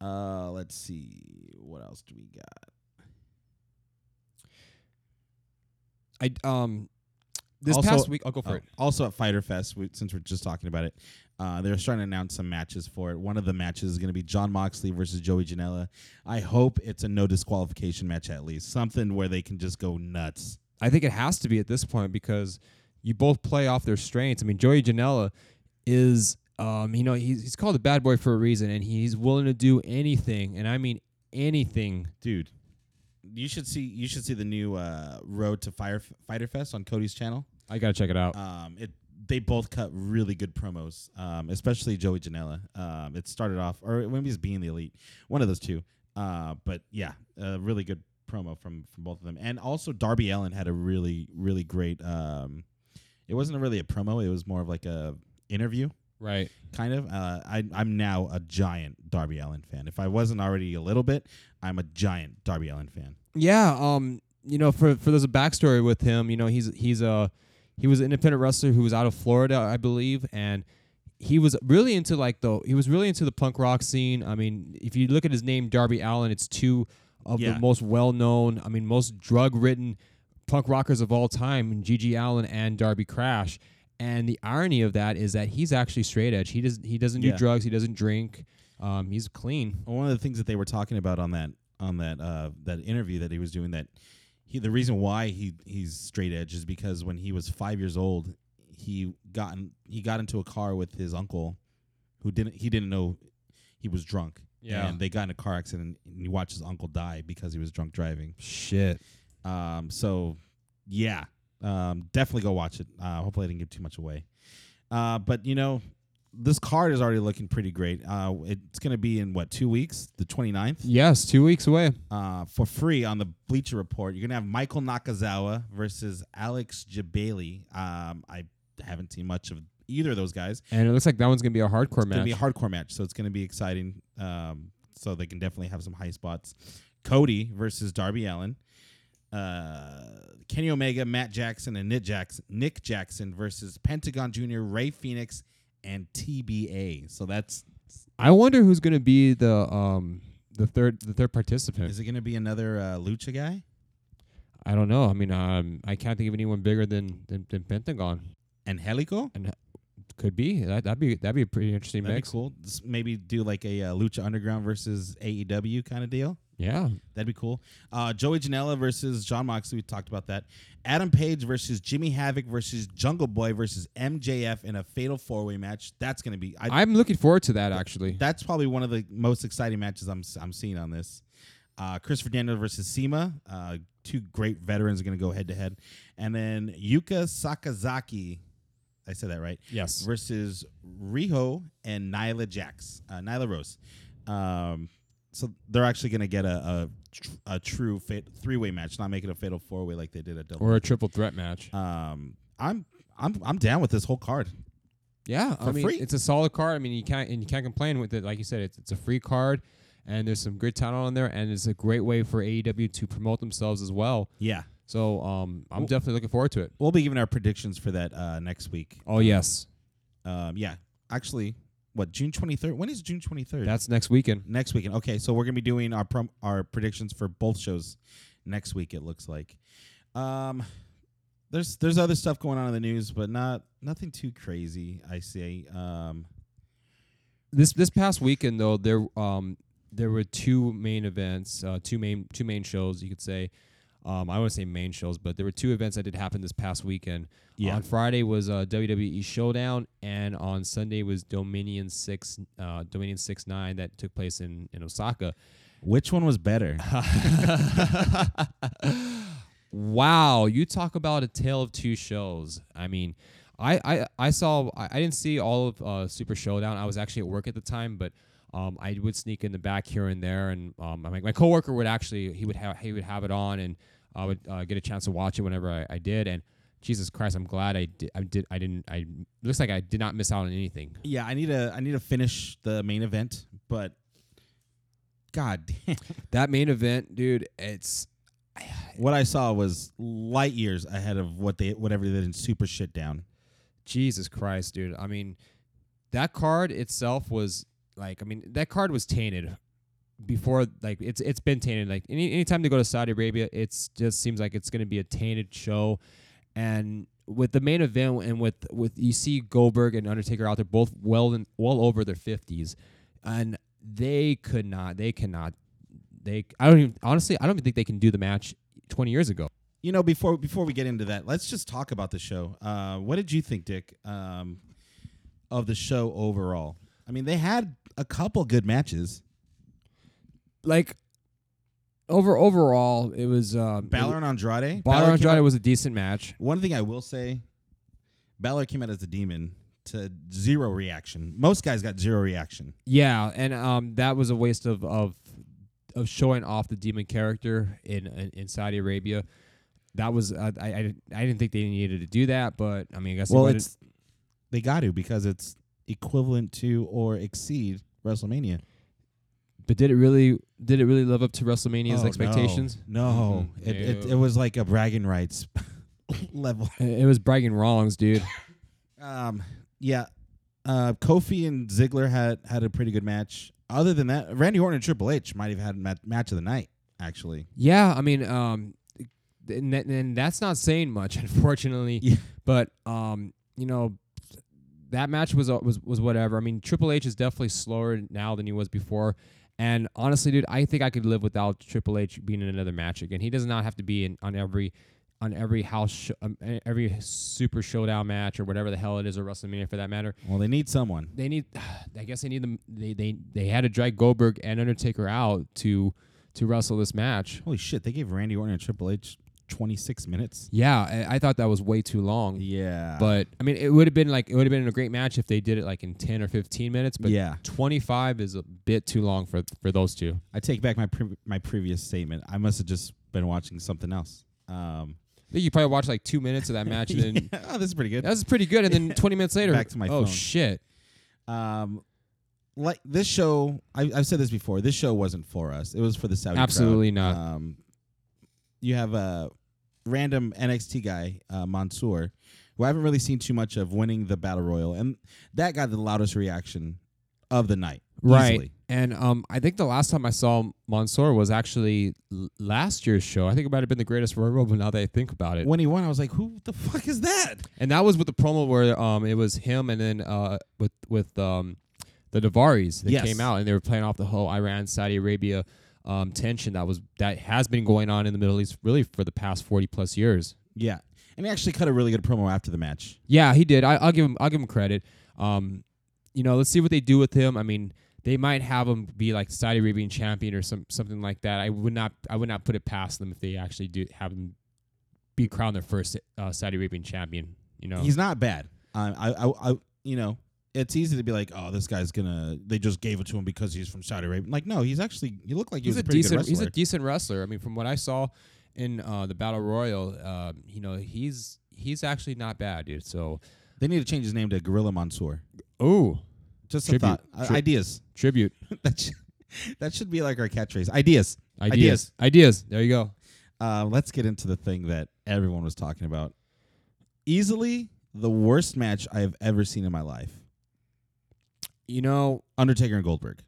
Uh, let's see. What else do we got? I um. This Also- past week, I'll go for Oh, it. Also at Fyter Fest, we, since we're just talking about it, uh, they're starting to announce some matches for it. One of the matches is going to be Jon Moxley versus Joey Janela. I hope it's a no disqualification match at least, something where they can just go nuts. I think it has to be at this point because you both play off their strengths. I mean, Joey Janela is, um, you know, he's he's called a bad boy for a reason, and he's willing to do anything, and I mean anything. dude. You should see you should see the new uh, Road to Fire Fyter Fest on Cody's channel. I gotta check it out. Um, it they both cut really good promos, um, especially Joey Janela. Um, it started off, or maybe it's being the elite, one of those two. Uh, but yeah, a really good promo from from both of them, and also Darby Allin had a really really great. Um, it wasn't really a promo; it was more of like a interview right. kind of. Uh, I I'm now a giant Darby Allin fan. If I wasn't already a little bit, I'm a giant Darby Allin fan. Yeah. Um. You know, for for there's a backstory with him. You know, he's he's a he was an independent wrestler who was out of Florida, I believe, and he was really into like the he was really into the punk rock scene. I mean, if you look at his name, Darby Allin, it's two of Yeah. the most well known. I mean, most drug ridden punk rockers of all time, GG Allin and Darby Crash. And the irony of that is that he's actually straight edge. He doesn't he doesn't do drugs. He doesn't drink. Um, he's clean. Well, one of the things that they were talking about on that on that uh, that interview that he was doing that he the reason why he he's straight edge is because when he was five years old he got in, he got into a car with his uncle who didn't he didn't know he was drunk Yeah. and they got in a car accident and he watched his uncle die because he was drunk driving Shit. Um so yeah um definitely go watch it uh hopefully I didn't give too much away uh but you know this card is already looking pretty great uh it's gonna be in what two weeks the 29th Yes, two weeks away. uh, for free on the Bleacher Report. You're gonna have Michael Nakazawa versus Alex Jebailey. Um, I haven't seen much of either of those guys. And it looks like that one's gonna be a hardcore It's match. gonna be a hardcore match, so it's gonna be exciting. Um, so they can definitely have some high spots. Cody versus Darby Allin. Uh, Kenny Omega, Matt Jackson, and Nick Jackson. Nick Jackson versus Pentagon Jr., Rey Fenix, and TBA. So that's I wonder who's gonna be the um the third the third participant. is it gonna be another uh, lucha guy? I don't know. I mean, um, I can't think of anyone bigger than than, than Pentagon. And Could be that that'd be that'd be a pretty interesting That'd mix. be cool. Just maybe do like a uh, Lucha Underground versus AEW kind of deal. Yeah, That'd be cool. Uh, Joey Janela versus Jon Moxley. We talked about that. Adam Page versus Jimmy Havoc versus Jungle Boy versus MJF in a fatal four way match. That's gonna be. I, I'm looking forward to that actually. that's probably one of the most exciting matches I'm I'm seeing on this. Uh, Christopher Daniels versus CIMA. Uh, two great veterans are gonna go head to head, and then Yuka Sakazaki. I said that right yes. versus Riho and Nyla Jax, uh, Nyla Rose. Um, so they're actually going to get a a, tr- a true fate, three way match, not make it a fatal four way like they did at Double. Or a triple threat match. um, I'm I'm I'm down with this whole card. Yeah, I mean, free. it's a solid card. I mean, you can't and you can't complain with it. Like you said, it's it's a free card, and there's some good talent on there, and it's a great way for AEW to promote themselves as well. Yeah, So, um, I'm Well- definitely looking forward to it. we'll be giving our predictions for that uh, next week. Oh yes, Um, yeah, actually, what June 23rd? When is June 23rd? that's next weekend. next weekend. Okay, so we're gonna be doing our prom- our predictions for both shows next week. It looks like. Um, there's there's other stuff going on in the news, but not nothing too crazy. I say. Um, this this past weekend though there um there were two main events uh two main two main shows you could say Um, I wouldn't say main shows, but there were two events that did happen this past weekend. Yeah. On Friday was uh, WWE Showdown, and on Sunday was Dominion Six, uh, Dominion Six Nine that took place in in Osaka. Which one was better? (laughs) wow, you talk about a tale of two shows. I mean, I I, I saw I, I didn't see all of uh, Super Showdown. I was actually at work at the time, but um, I would sneak in the back here and there, and um, my, my coworker would actually he would have he would have it on, and I would uh, get a chance to watch it whenever I, I did. And Jesus Christ, I'm glad I did. I did. I didn't. I looks like I did not miss out on anything. yeah, I need to I need to finish the main event, but God (laughs) damn. That main event, dude. It's (sighs) What I saw was light years ahead of what they whatever they did in Super Shit Down. Jesus Christ, dude. I mean, that card itself was like, I mean, that card was tainted before. Like, it's it's been tainted. Like, any anytime they go to Saudi Arabia, it's just seems like it's going to be a tainted show. And with the main event, and with with you see Goldberg and Undertaker out there, both well in, well over their fifties, and they could not, they cannot, they. I don't even honestly, I don't even think they can do the match twenty years ago. You know, before before we get into that, let's just talk about the show. Uh, what did you think, Dick, um, of the show overall? I mean, they had a couple good matches. Like over overall, it was um, Balor and Andrade. Balor came Andrade out- was a decent match. One thing I will say, Balor came out as the demon to zero reaction. Most guys got zero reaction. Yeah, and um, that was a waste of of of showing off the demon character in in, in Saudi Arabia. That was uh, I, I didn't- I didn't think they needed to do that, but I mean I guess Well, went it's they got to because it's equivalent to or exceed WrestleMania. but did it really did it really live up to WrestleMania's Oh, expectations? No, Mhm. It, it No. it was like a bragging rights (laughs) level. It it was bragging wrongs, dude. (laughs) Um, yeah, uh, Kofi and Ziggler had had a pretty good match. Other than that, Randy Orton and Triple H might have had mat- match of the night. Actually, Yeah, I mean, um, and, that- and that's not saying much, (laughs) unfortunately. Yeah. But um, you know, that match was uh, was was whatever. I mean, Triple H is definitely slower now than he was before. And honestly, dude, I think I could live without Triple H being in another match again. He does not have to be in on every on every house sh- um, every super showdown match or whatever the hell it is or WrestleMania for that matter. well, they need someone. They need, (sighs) I guess they need them. They they they had to drag Goldberg and Undertaker out to to wrestle this match. Holy shit! They gave Randy Orton and Triple H twenty six minutes. Yeah, I, thought that was way too long. Yeah, But I mean, it would have been like it would have been a great match if they did it like in ten or fifteen minutes. But yeah, twenty five is a bit too long for for those two. I take back my pre- my previous statement. I must have just been watching something else. Um, I think you probably watched like two minutes of that match, and then (laughs) oh, this is pretty good. that was pretty good. And then (laughs) twenty minutes later, Back to my oh phone. shit. Um, like this show, I, I've said this before. This show wasn't for us. It was for the Saudi. crowd. Absolutely not. Um, you have a random NXT guy, uh, Mansoor, who I haven't really seen too much of, winning the battle royal, and that got the loudest reaction of the night. Right. easily. And um, I think the last time I saw Mansoor was actually l- last year's show. I think it might have been the greatest Royal Rumble. Now that I think about it, When he won, I was like, "Who the fuck is that?" and that was with the promo where um it was him and then uh with with um the Daivaris that Yes. came out and they were playing off the whole Iran Saudi Arabia um tension that was that has been going on in the Middle East really for the past forty plus years. Yeah, and he actually cut a really good promo after the match. Yeah, he did. I, I'll give him. I'll give him credit. Um, you know, let's see what they do with him. I mean, they might have him be like Saudi Arabian champion or some something like that. I would not. I would not put it past them if they actually do have him be crowned their first uh, Saudi Arabian champion. You know, He's not bad. I, I, I, you know, it's easy to be like, "Oh, this guy's gonna." They just gave it to him because he's from Saudi Arabia. Like, no, he's actually. He looked like he he's was a a pretty decent. good He's wrestler. a decent wrestler. I mean, from what I saw in uh, the Battle Royal, uh, you know, he's he's actually not bad, dude. So, they need to change his name to Gorilla Mansoor. oh, Just a Tribute. thought. Uh, Tri- ideas. tribute (laughs) that should, that should be like our catchphrase. Ideas. ideas, ideas. There you go. Uh, let's get into the thing that everyone was talking about. Easily the worst match I have ever seen in my life. You know, Undertaker and Goldberg.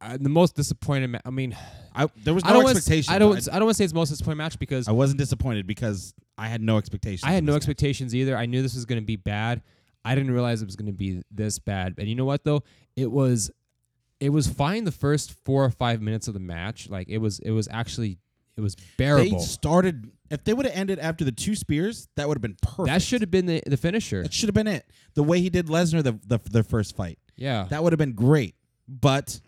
uh, the most disappointed. Ma- I mean, I there was I no don't wanna expectation. I don't. I don't want to say it's the most disappointing match because I wasn't disappointed because I had no expectations. I had no match. expectations either. I knew this was going to be bad. I didn't realize it was going to be this bad. And you know what though? It was it was fine the first 4 or 5 minutes of the match. Like it was it was actually It was bearable. They started. If they would have ended after the two spears, that would have been perfect. that should have been the, the finisher. That should have been it. The way he did Lesnar the the their first fight. Yeah. That would have been great. But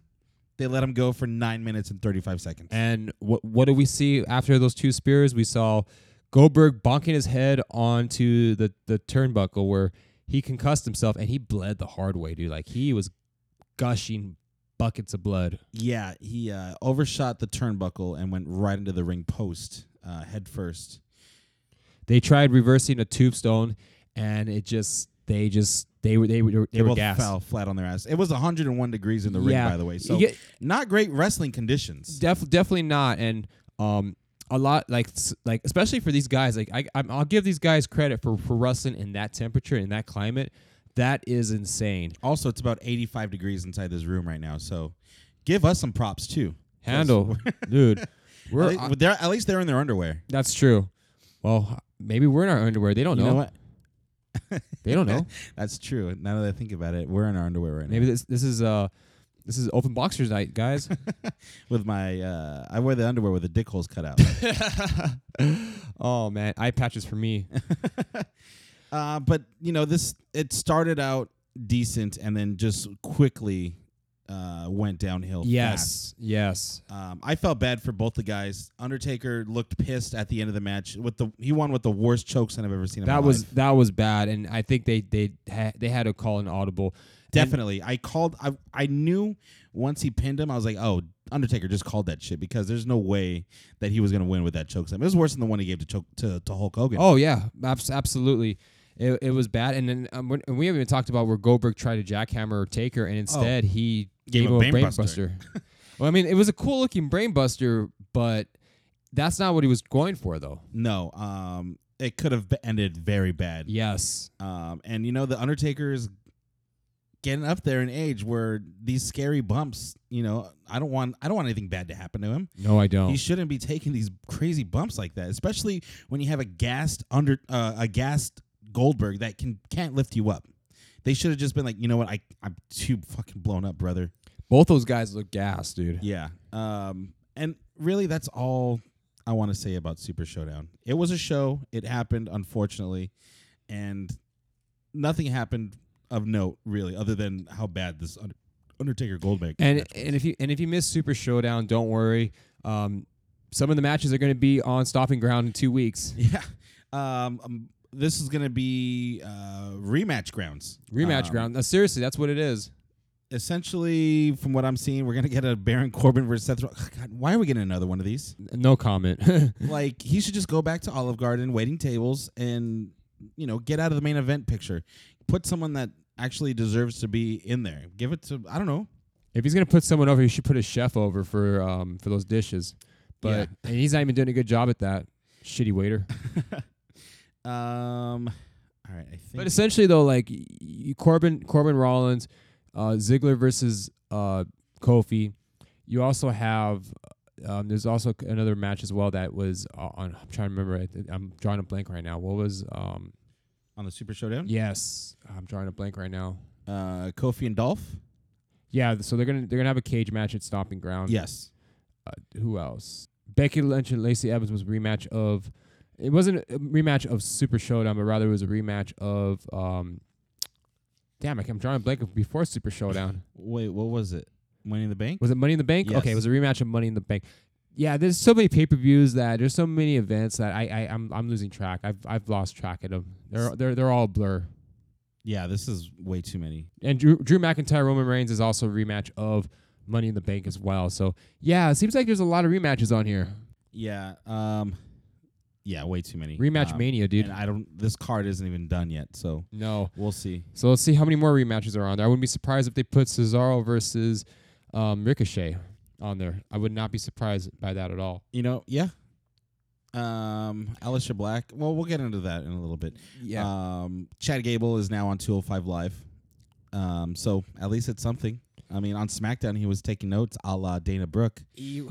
they let him go for nine minutes and thirty five seconds. And what what did we see after those two spears? We saw Goldberg bonking his head onto the the turnbuckle where he concussed himself and he bled the hard way, dude. Like he was gushing buckets of blood. Yeah, he uh, overshot the turnbuckle and went right into the ring post uh, head first. They tried reversing a tombstone and it just they just they were they were they, They were both gassed. fell flat on their ass. It was 101 degrees in the ring, Yeah. by the way. So get- not great wrestling conditions. Def- definitely not. And um, a lot like like especially for these guys. Like I, I'm, I'll give these guys credit for for wrestling in that temperature in that climate. That is insane. Also, it's about 85 degrees inside this room right now. So give us some props too. Handle, (laughs) dude. At We're least, they're, at least they're in their underwear. that's true. Well, maybe we're in our underwear. They don't you know. know what? (laughs) They don't know. (laughs) That's true. Now that I think about it, we're in our underwear right now. maybe now. this this is uh this is open boxers night, guys. (laughs) With my, uh, I wear the underwear with the dick holes cut out. oh man, eye patches for me. uh, but you know, this it started out decent and then just quickly uh, went downhill. fast. yes, yes. Um, I felt bad for both the guys. Undertaker looked pissed at the end of the match. With the he won with the worst chokes I've ever seen. In That my was life. that was bad, and I think they they ha- they had to call an audible. And- definitely. I called. I I knew once he pinned him. I was like, oh, Undertaker just called that shit because there's no way that he was gonna win with that choke slam. It was worse than the one he gave to choke to, to Hulk Hogan. Oh yeah, abs- absolutely. It, it was bad, and then um, and we haven't even talked about where Goldberg tried to jackhammer Taker, and instead he Oh. Gave gave, him a brain brain buster. well, I mean, it was a cool looking brain buster, but that's not what he was going for, though. no. Um, it could have ended very bad. Yes, Um, and you know the Undertaker is getting up there in age where these scary bumps. You know, I don't want I don't want anything bad to happen to him. no, I don't. He shouldn't be taking these crazy bumps like that, especially when you have a gassed under uh, a gassed Goldberg that can can't lift you up. They should have just been like, you know what, I I'm too fucking blown up, brother. Both those guys look gas, dude. Yeah. Um. And really, that's all I want to say about Super Showdown. It was a show. It happened, unfortunately, and nothing happened of note really, other than how bad this Under- Undertaker Goldberg And and if you and if you miss Super Showdown, don't worry. Um, some of the matches are going to be on Stomping Ground in two weeks. (laughs) Yeah. Um, um this is going to be uh rematch grounds. Rematch Um, ground. No, seriously, that's what it is. Essentially, from what I'm seeing, we're going to get a Baron Corbin versus Seth Rollins. (sighs) God, why are we getting another one of these? No comment. (laughs) like he should just go back to Olive Garden, waiting tables, and you know get out of the main event picture. Put someone that actually deserves to be in there. Give it to I don't know. If he's gonna put someone over, he should put a chef over for um for those dishes. But and he's not even doing a good job at that. Shitty waiter. (laughs) Um, all right, I think. But essentially though, like y- Corbin Corbin Rollins, uh, Ziggler versus uh, Kofi. You also have um, there's also another match as well that was uh, on. I'm trying to remember. it. I'm drawing a blank right now. What was um? on the Super Showdown, Yes, I'm drawing a blank right now. uh, Kofi and Dolph. Yeah, so they're gonna they're gonna have a cage match at Stomping Ground. Yes. uh, who else? Becky Lynch and Lacey Evans was a rematch of. It wasn't a rematch of Super Showdown, but rather it was a rematch of. Um, damn, I- I'm drawing a blank of before Super Showdown. (laughs) Wait, what was it? Money in the Bank. Was it Money in the Bank? Okay, Yes. it was a rematch of Money in the Bank. Yeah, there's so many pay per views that there's so many events that I, I I'm I'm losing track. I've I've lost track of them. They're they're they're all blur. Yeah, this is way too many. And Drew, Drew McIntyre Roman Reigns is also a rematch of Money in the Bank as well. So yeah, it seems like there's a lot of rematches on here. Yeah. Um. Yeah, way too many. Rematch Um, mania, dude. And I don't. This card isn't even done yet, so No. we'll see. So let's see how many more rematches are on there. I wouldn't be surprised if they put Cesaro versus um, Ricochet on there. I would not be surprised by that at all. You know, yeah. Um, Aleister Black. Well, we'll get into that in a little bit. Um, Chad Gable is now on 205 Live. Um, so at least it's something. I mean, on SmackDown, he was taking notes, a la Dana Brooke. he,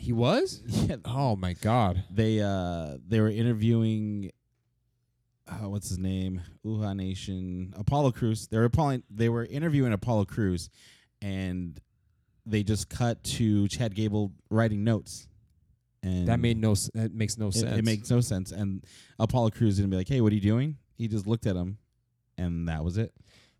he was? (laughs) Yeah, Oh my god. they uh they were interviewing. Uh, what's his name? Uhaa Nation. Apollo Crews. They were Apollo, They were interviewing Apollo Crews, and they just cut to Chad Gable writing notes. and That made no. s- That makes no it, sense. it makes no sense. And Apollo Crews didn't be like, "Hey, what are you doing?" He just looked at him, and that was it.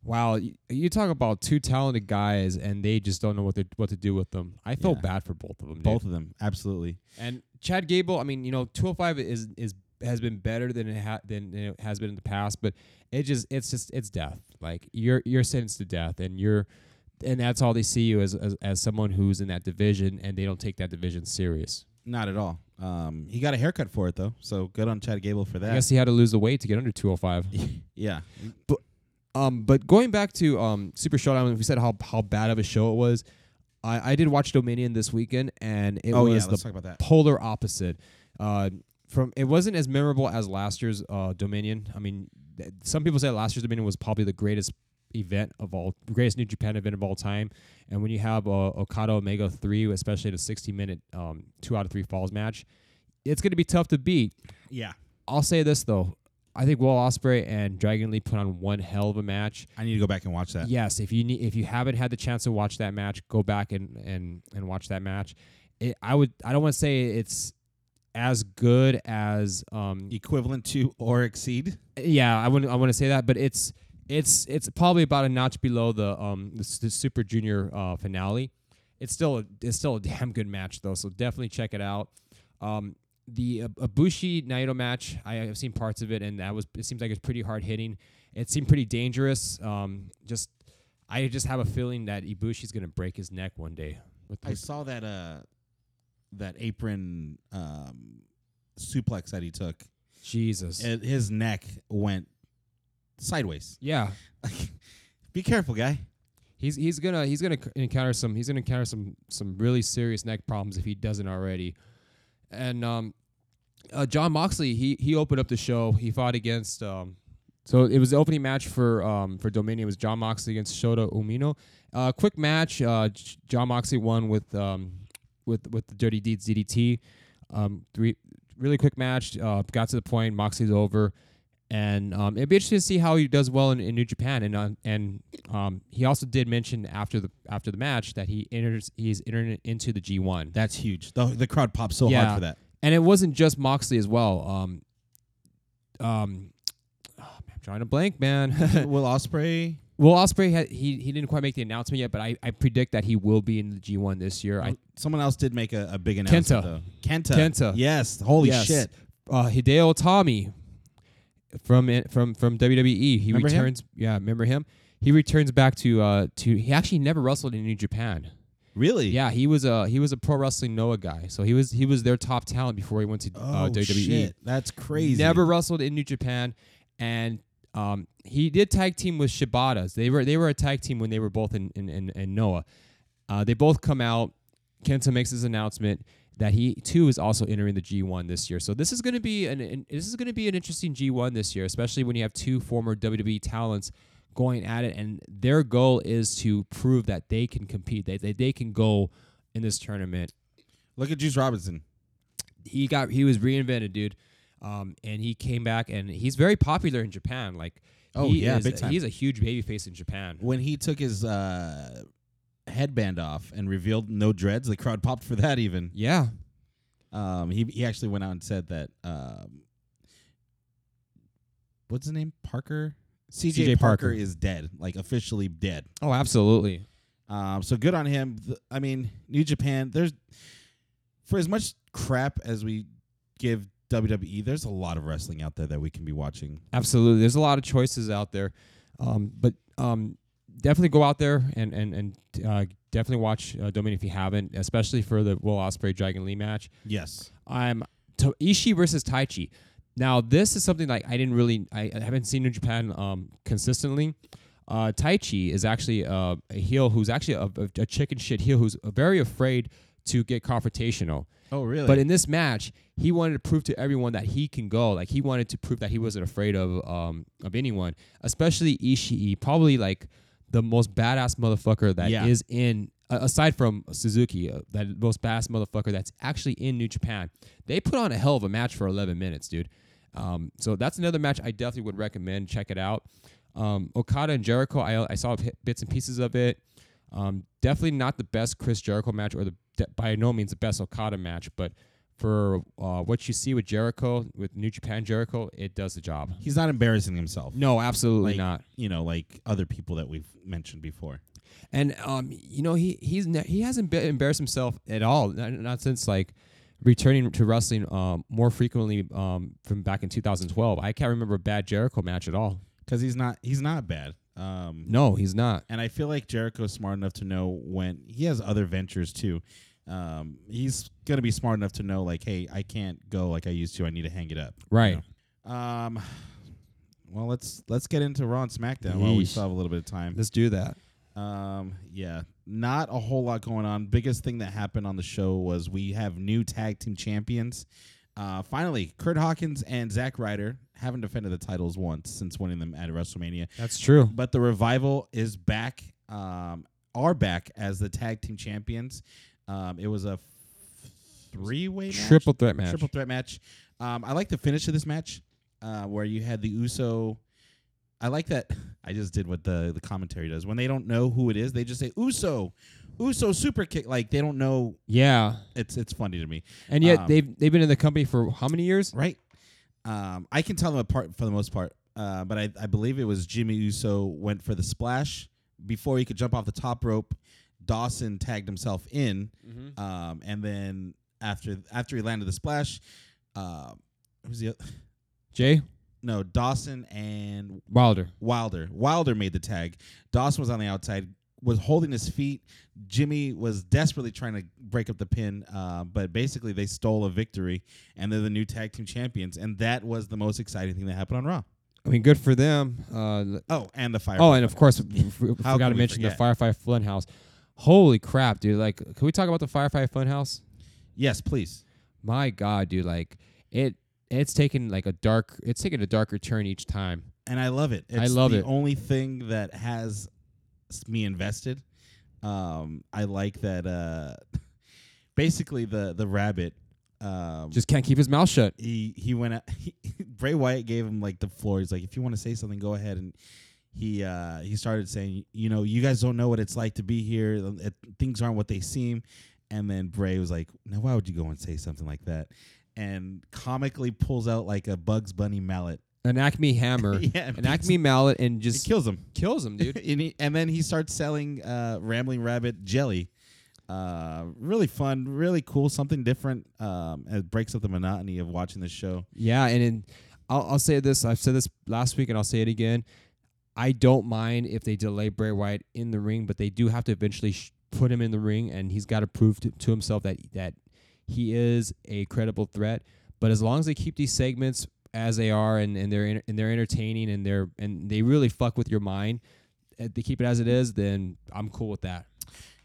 Wow, you, you talk about two talented guys, and they just don't know what they what to do with them. I feel Yeah. bad for both of them. dude. Both of them, absolutely. And Chad Gable, I mean, you know, 205 is is has been better than it ha- than it has been in the past, but it just it's just it's death. Like you're you're sentenced to death, and you're and that's all they see you as, as as someone who's in that division, and they don't take that division serious. Not at all. Um, he got a haircut for it though, so good on Chad Gable for that. I guess he had to lose the weight to get under 205. (laughs) yeah, Um, but going back to um Super Showdown, we said how how bad of a show it was. I I did watch Dominion this weekend, and it oh was yeah. the talk about that. polar opposite. Uh, from it wasn't as memorable as last year's uh, Dominion. I mean, th- some people say last year's Dominion was probably the greatest event of all, greatest New Japan event of all time. And when you have uh, Okada Omega three, especially in a sixty minute um, two out of three falls match, it's going to be tough to beat. Yeah, I'll say this though. I think Will Ospreay and Dragon Lee put on one hell of a match. I need to go back and watch that. Yes, if you need, if you haven't had the chance to watch that match, go back and and and watch that match. It, I would. I don't want to say it's as good as um Equivalent to or exceed. yeah I wouldn't I want to say that but it's it's it's probably about a notch below the um the, the Super Junior uh, finale. It's still a, it's still a (laughs) damn good match though, so definitely check it out. Um, the uh, Ibushi Naito match I have seen parts of it and that was it seems like it's pretty hard hitting. It seemed pretty dangerous. Um, just I just have a feeling that Ibushi's gonna break his neck one day. With, I saw that uh that apron um suplex that he took. Jesus, And his neck went sideways. yeah. (laughs) Be careful, guy. He's he's gonna he's gonna encounter some he's gonna encounter some some really serious neck problems if he doesn't already. And um, uh, Jon Moxley he he opened up the show. He fought against um, so it was the opening match for um for Dominion. It was Jon Moxley against Shota Umino. Uh, quick match. Uh, Jon Moxley won with um with with the Dirty Deeds DDT. Um, three really quick match. Uh, got to the point. Moxley's over. And um, it'd be interesting to see how he does well in, in New Japan. And uh, and um, he also did mention after the after the match that he enters he's entered into the G1. That's huge. The the crowd popped so Yeah. hard for that. And it wasn't just Moxley as well. Um, um, oh, man, I'm trying to blank, man. (laughs) Will Ospreay. Will Ospreay had he he didn't quite make the announcement yet, but I, I predict that he will be in the G1 this year. I Someone else did make a, a big announcement Kenta. though. Kenta. Kenta. Yes. Holy Yes. shit. uh, Hideo Itami from from from WWE. He Remember him? returns. Yeah, remember him? He returns back to uh to. He actually never wrestled in New Japan. Really? Yeah, he was a he was a pro wrestling Noah guy. So he was he was their top talent before he went to Oh uh, WWE. shit. That's crazy. Never wrestled in New Japan, and um, he did tag team with Shibatas. They were they were a tag team when they were both in in, in, in Noah. Uh, they both come out. Kenta makes his announcement that he too is also entering the G1 this year. So this is going to be an, an this is going to be an interesting G1 this year, especially when you have two former WWE talents going at it, and their goal is to prove that they can compete, that they, they can go in this tournament Look at Juice Robinson. he got he was reinvented, dude. Um, and he came back and he's very popular in Japan. Like, Oh, he yeah, is, big time. He's a huge baby face in Japan. When he took his uh, headband off and revealed no dreads, the crowd popped for that even. Yeah, Um, he he actually went out and said that um, what's his name? Parker. CJ, Parker. Parker. is dead, like officially dead. Oh, absolutely. Um, so good on him. I mean, New Japan. There's for as much crap as we give WWE, there's a lot of wrestling out there that we can be watching. Absolutely. There's a lot of choices out there. Um, but um, definitely go out there and and and uh, definitely watch uh, Dominion if you haven't, especially for the Will Ospreay Dragon Lee match. Yes. I'm to Ishii versus Taichi. Now this is something like I didn't really I, I haven't seen in Japan um, consistently. Uh, Taichi is actually uh, a heel who's actually a, a, a chicken shit heel who's very afraid to get confrontational. Oh, really? But in this match, he wanted to prove to everyone that he can go. Like he wanted to prove that he wasn't afraid of um of anyone, especially Ishii, probably like the most badass motherfucker that is Yeah. in uh, aside from Suzuki, uh, that most badass motherfucker that's actually in New Japan. They put on a hell of a match for 11 minutes, dude. Um, so that's another match I definitely would recommend. Check it out. Um, Okada and Jericho, I, I saw bits and pieces of it. Um, definitely not the best Chris Jericho match, or the de- by no means the best Okada match, but for uh, what you see with Jericho, with New Japan Jericho, it does the job. He's not embarrassing himself. No, absolutely Like- not. You know, like other people that we've mentioned before. And um, you know, he he's ne- he hasn't embarrassed himself at all. Not, not since like returning to wrestling um more frequently um from back in 2012. I can't remember a bad Jericho match at all. Because he's not he's not bad. Um, No, he's not. And I feel like Jericho's smart enough to know when he has other ventures too. Um, he's gonna be smart enough to know like, hey, I can't go like I used to. I need to hang it up. you Right. know? Um. Well, let's let's get into Raw and SmackDown while we still have a little bit of time. Let's do that. Um, yeah, not a whole lot going on. Biggest thing that happened on the show was we have new tag team champions. Uh, finally, Kurt Hawkins and Zack Ryder haven't defended the titles once since winning them at WrestleMania. That's true. But the revival is back. Um, are back as the tag team champions. Um, it was a f- three-way match? Triple threat match. triple threat match. Um, I like the finish of this match, uh, where you had the Uso. I like that. (laughs) I just did what the the commentary does when they don't know who it is. They just say Uso, Uso super kick. Like they don't know. Yeah. It's it's funny to me, And yet Um, they've they've been in the company for how many years? right? Um, I can tell them apart for the most part, uh, but I I believe it was Jimmy Uso went for the splash before he could jump off the top rope. Dawson tagged himself in, Mm-hmm. um, and then after after he landed the splash, uh, who's the oth- Jay no Dawson and Wilder. Wilder. Wilder made the tag. Dawson was on the outside, was holding his feet. Jimmy was desperately trying to break up the pin, uh, but basically they stole a victory, and they're the new tag team champions. And that was the most exciting thing that happened on Raw. I mean, good for them. Uh, Oh, and the fire. oh, and of course, (laughs) we f- How forgot to mention the forget? Firefly Funhouse. Holy crap, dude! Like, can we talk about the Firefly Funhouse? yes, please. My God, dude! Like, it it's taken like a dark. It's taken a darker turn each time. And I love it. It's I love the it. only thing that has me invested. Um, I like that. Uh, (laughs) basically, the the rabbit. Um, Just can't keep his mouth shut. he he went out, (laughs) he, Bray Wyatt gave him like the floor. He's like, if you want to say something, go ahead. And he uh he started saying, you know, you guys don't know what it's like to be here. Things aren't what they seem. And then Bray was like, now why would you go and say something like that? And comically pulls out like a Bugs Bunny mallet. An Acme hammer, (laughs) yeah, an Acme mallet, and it just kills him. kills him, dude. (laughs) and, he, and then he starts selling uh, Rambling Rabbit jelly. Uh, really fun, really cool, something different. Um, it breaks up the monotony of watching the show. Yeah, and in, I'll, I'll say this. I've said this last week, and I'll say it again. I don't mind if they delay Bray Wyatt in the ring, but they do have to eventually sh- put him in the ring, and he's got to prove to, to himself that that he is a credible threat. But as long as they keep these segments as they are, and, and they're and they're entertaining, and they're and they really fuck with your mind, uh, they keep it as it is, then I'm cool with that.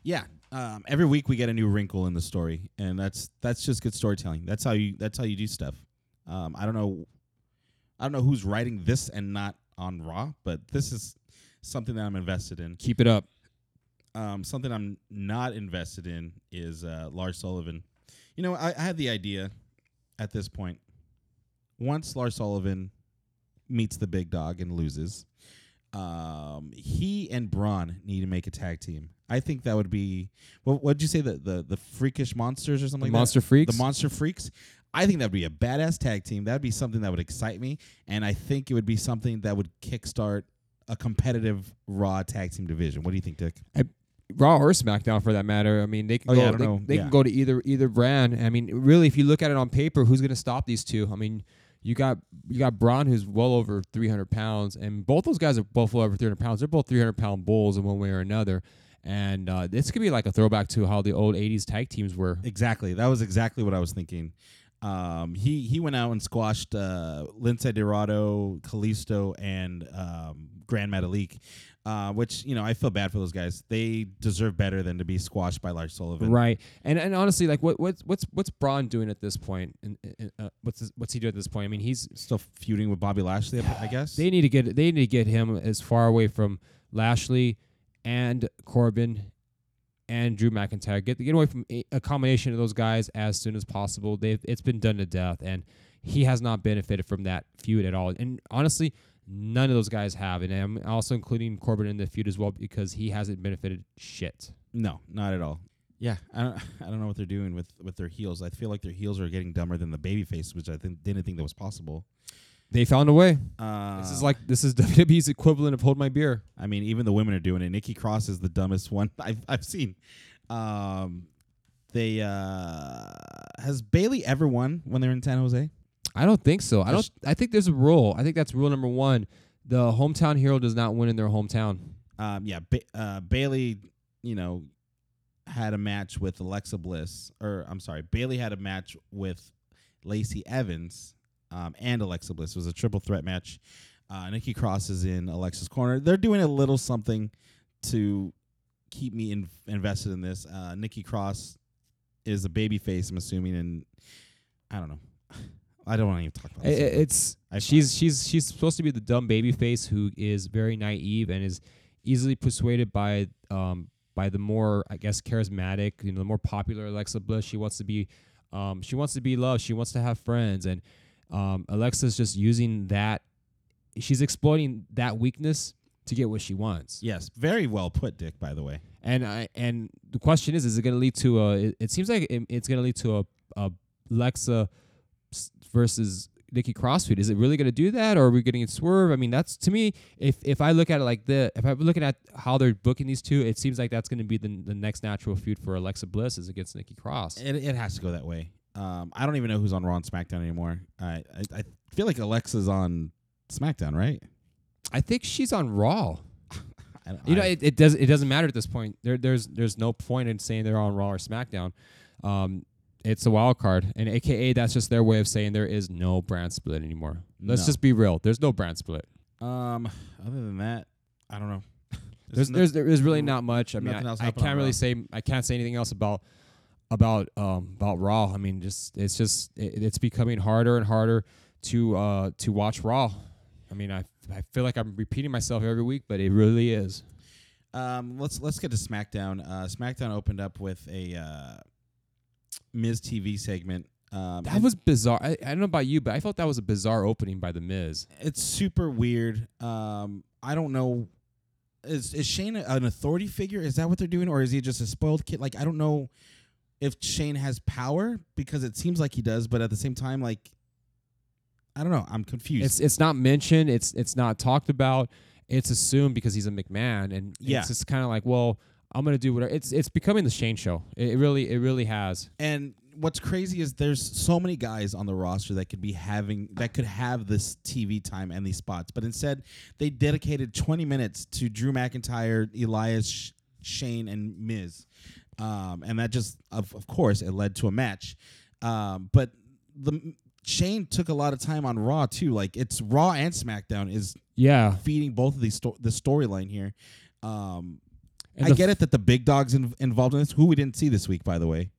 Yeah. Um, every week we get a new wrinkle in the story, and that's that's just good storytelling. That's how you that's how you do stuff. Um, I don't know, I don't know who's writing this and not on Raw, but this is something that I'm invested in. Keep it up. Um, something I'm not invested in is uh, Lars Sullivan. You know, I, I had the idea at this point. Once Lars Sullivan meets the big dog and loses, um, he and Braun need to make a tag team. I think that would be what what'd you say the the, the freakish monsters or something The like Monster that? Freaks. The monster freaks. I think that would be a badass tag team. That would be something that would excite me, and I think it would be something that would kickstart a competitive Raw tag team division. What do you think, Dick? Raw or SmackDown for that matter. I mean, they can Oh, go. yeah, they they Yeah. can go to either either brand. I mean, really, if you look at it on paper, who's going to stop these two? I mean, you got you got Braun, who's well over 300 pounds, and both those guys are both well over 300 pounds. They're both 300 pound bulls in one way or another. And uh, this could be like a throwback to how the old 80s tag teams were. Exactly. That was exactly what I was thinking. Um, he he went out and squashed uh, Lince Dorado, Kalisto, and um, Grand Metalik, uh, which you know I feel bad for those guys. They deserve better than to be squashed by Lars Sullivan. Right, and and honestly, like what what's what's what's Braun doing at this point? And uh, what's his, what's he doing at this point? I mean, he's Still feuding with Bobby Lashley, I guess. They need to get they need to get him as far away from Lashley and Corbin and Drew McIntyre. Get get away from a, a combination of those guys as soon as possible. They've it's been done to death, and he has not benefited from that feud at all. And honestly, none of those guys have. And I'm also including Corbin in the feud as well because he hasn't benefited shit. no, not at all. Yeah, I don't (laughs) I don't know what they're doing with with their heels. I feel like their heels are getting dumber than the baby face, which I think didn't think that was possible. They found a way. Uh, This is like this is (laughs) WWE's equivalent of hold my beer. I mean, even the women are doing it. Nikki Cross is the dumbest one (laughs) I've I've seen. Um, they uh, has Bayley ever won when they're in San Jose? I don't think so. I don't. I think there's a rule. I think that's rule number one. The hometown hero does not win in their hometown. Um, yeah, ba- uh, Bayley, you know, had a match with Alexa Bliss, or I'm sorry, Bayley had a match with Lacey Evans um, and Alexa Bliss. It was a triple threat match. Uh, Nikki Cross is in Alexa's corner. They're doing a little something to keep me in- invested in this. Uh, Nikki Cross is a baby face, I'm assuming, and I don't know. I don't want to even talk about I- I- this. it's I- she's she's she's supposed to be the dumb baby face who is very naive and is easily persuaded by um by the more I guess charismatic, you know, the more popular Alexa Bliss. She wants to be um she wants to be loved. She wants to have friends and um Alexa's just using that she's exploiting that weakness to get what she wants. yes, very well put, Dick. By the way, And I and the question is, is it going to lead to a? It, it seems like it, it's going to lead to a, a Lexa s- versus Nikki Cross feud. Is it really going to do that, or are we getting it swerve? I mean, that's to me. If if I look at it like the, if I'm looking at how they're booking these two, it seems like that's going to be the the next natural feud for Alexa Bliss is against Nikki Cross. It, it has to go that way. Um, I don't even know who's on Raw and SmackDown anymore. I, I I feel like Alexa's on SmackDown, right? I think she's on Raw. (laughs) You know, it, it does it doesn't matter at this point. There there's there's no point in saying they're on Raw or SmackDown. Um, it's a wild card, and AKA that's just their way of saying there is no brand split anymore. Let's No. just be real. There's no brand split. um, other than that, I don't know. (laughs) There's no- there's there is really not much. I mean, nothing I, else I happened on can't really Raw. say I can't say anything else about about um about Raw. I mean, just it's just it, it's becoming harder and harder to uh to watch Raw. I mean, I I feel like I'm repeating myself every week, but it really is. Um, let's let's get to SmackDown. Uh, SmackDown opened up with a uh, Miz TV segment. Um, That was bizarre. I, I don't know about you, but I felt that was a bizarre opening by the Miz. it's super weird. Um, I don't know. Is is Shane an authority figure? Is that what they're doing, or is he just a spoiled kid? Like I don't know if Shane has power because it seems like he does, but at the same time, like I don't know. I'm confused. It's it's not mentioned. It's it's not talked about. It's assumed because he's a McMahon, and Yeah. it's just kind of like, well, I'm gonna do whatever. It's it's becoming the Shane show. It, it really it really has. And what's crazy is there's so many guys on the roster that could be having that could have this TV time and these spots, but instead they dedicated 20 minutes to Drew McIntyre, Elias, Sh- Shane, and Miz, um, and that just of of course it led to a match. Um, but the Shane took a lot of time on Raw too. Like it's Raw and SmackDown is Yeah, feeding both of these sto- the storyline here. Um, And I get it that the big dogs in, involved in this, who we didn't see this week, by the way.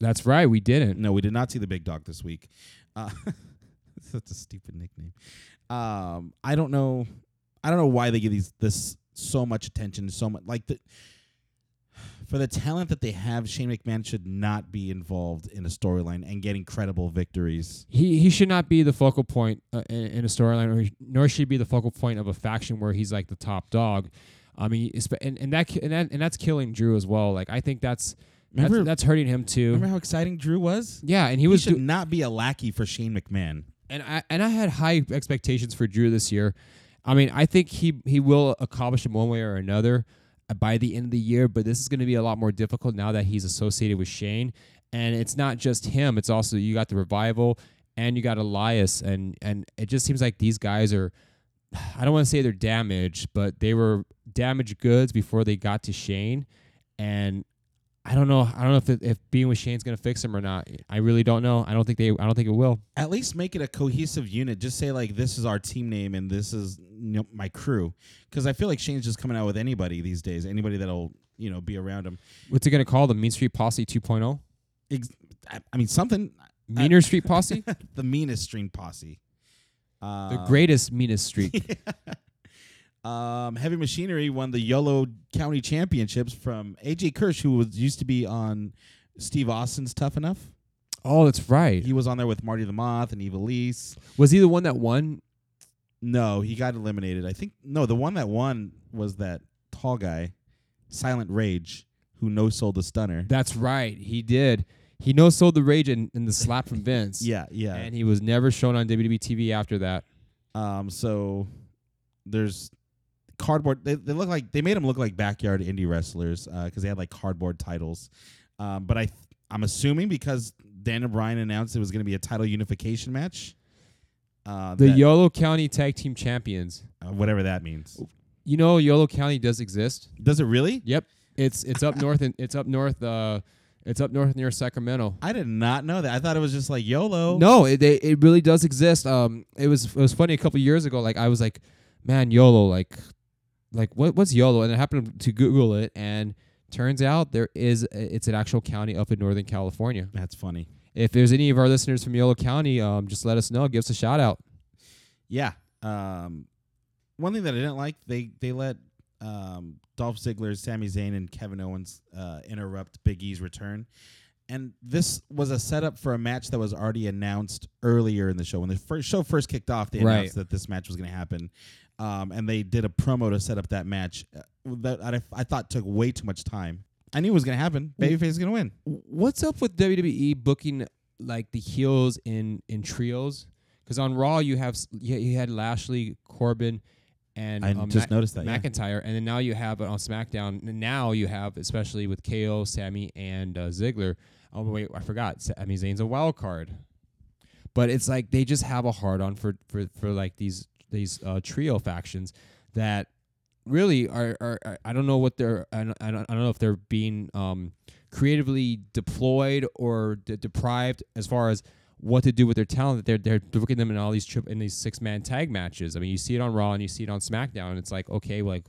That's right. We didn't. No, we did not see the big dog this week. Uh, (laughs) such a stupid nickname. Um, I don't know. I don't know why they give these this so much attention. So much like the for the talent that they have. Shane McMahon should not be involved in a storyline and getting credible victories. He he should not be the focal point uh, in, in a storyline, nor should he be the focal point of a faction where he's like the top dog. I mean, and and that and, that, and that's killing Drew as well. Like I think that's that's, Remember- that's hurting him too. Remember how exciting Drew was? yeah, and he He, was should do- not be a lackey for Shane McMahon. and I and I had high expectations for Drew this year. I mean, I think he he will accomplish them one way or another uh, by the end of the year, but this is going to be a lot more difficult now that he's associated with Shane. And it's not just him; it's also you got the revival and you got Elias, and and it just seems like these guys are. I don't want to say they're damaged, but they were damaged goods before they got to Shane, and I don't know. I don't know if it, if being with Shane's gonna fix him or not. I really don't know. I don't think they. I don't think it will. at least make it a cohesive unit. Just say like this is our team name and this is you know, my crew. Because I feel like Shane's just coming out with anybody these days. Anybody that'll you know be around him. What's it gonna call the Mean Street Posse 2.0? Ex- I, I mean something. Meaner Street Posse, (laughs) the meanest street posse. Uh, the greatest meanest street. (laughs) um, Heavy Machinery won the Yolo County Championships from AJ Kirsch, who was used to be on Steve Austin's Tough Enough. oh, that's right. He was on there with Marty the Moth and Ivelisse. Was he the one that won? No, he got eliminated. I think no, the one that won was that tall guy, Silent Rage, who no sold the stunner. That's right. He did. He no sold the rage and, in the slap from (laughs) Vince. Yeah, yeah. And he was never shown on WWE TV after that. Um, so there's cardboard. They, they look like they made them look like backyard indie wrestlers because they had like cardboard titles. Um, but I th- I'm assuming because Daniel Bryan announced it was going to be a title unification match. Uh, The Yolo County Tag Team Champions. uh, whatever that means. You know Yolo County does exist. Does it really? Yep. It's it's up north and it's up north uh it's up north near Sacramento. I did not know that. I thought it was just like YOLO. No, it they, it really does exist. Um it was it was funny a couple years ago like I was like man YOLO like like what what's YOLO and I happened to google it and turns out there is it's an actual county up in northern California. That's funny. If there's any of our listeners from Yolo County um just let us know, give us a shout out. Yeah. Um, one thing that I didn't like, they they let um, Dolph Ziggler, Sami Zayn, and Kevin Owens uh, interrupt Big E's return. And this was a setup for a match that was already announced earlier in the show. When the first show first kicked off, they Right. announced that this match was going to happen, um, and they did a promo to set up that match uh, that I, I thought took way too much time. I knew it was going to happen. Babyface is going to win. what's up with WWE booking like the heels in in trios? Because on Raw you have you had Lashley, Corbin, and I um, just Ma- noticed that. yeah. McIntyre, and then now you have on SmackDown. Now you have, especially with KO, Sami, and uh, Ziggler. Oh wait, I forgot. Sami Zayn's a wild card, but it's like they just have a hard on for for for like these these uh, trio factions that really are, are, are I don't know what they're I don't, I don't I don't know if they're being um creatively deployed or de- deprived as far as what to do with their talent. That they're they're booking them in all these trip in these six man tag matches. I mean, you see it on Raw and you see it on SmackDown. And it's like okay, like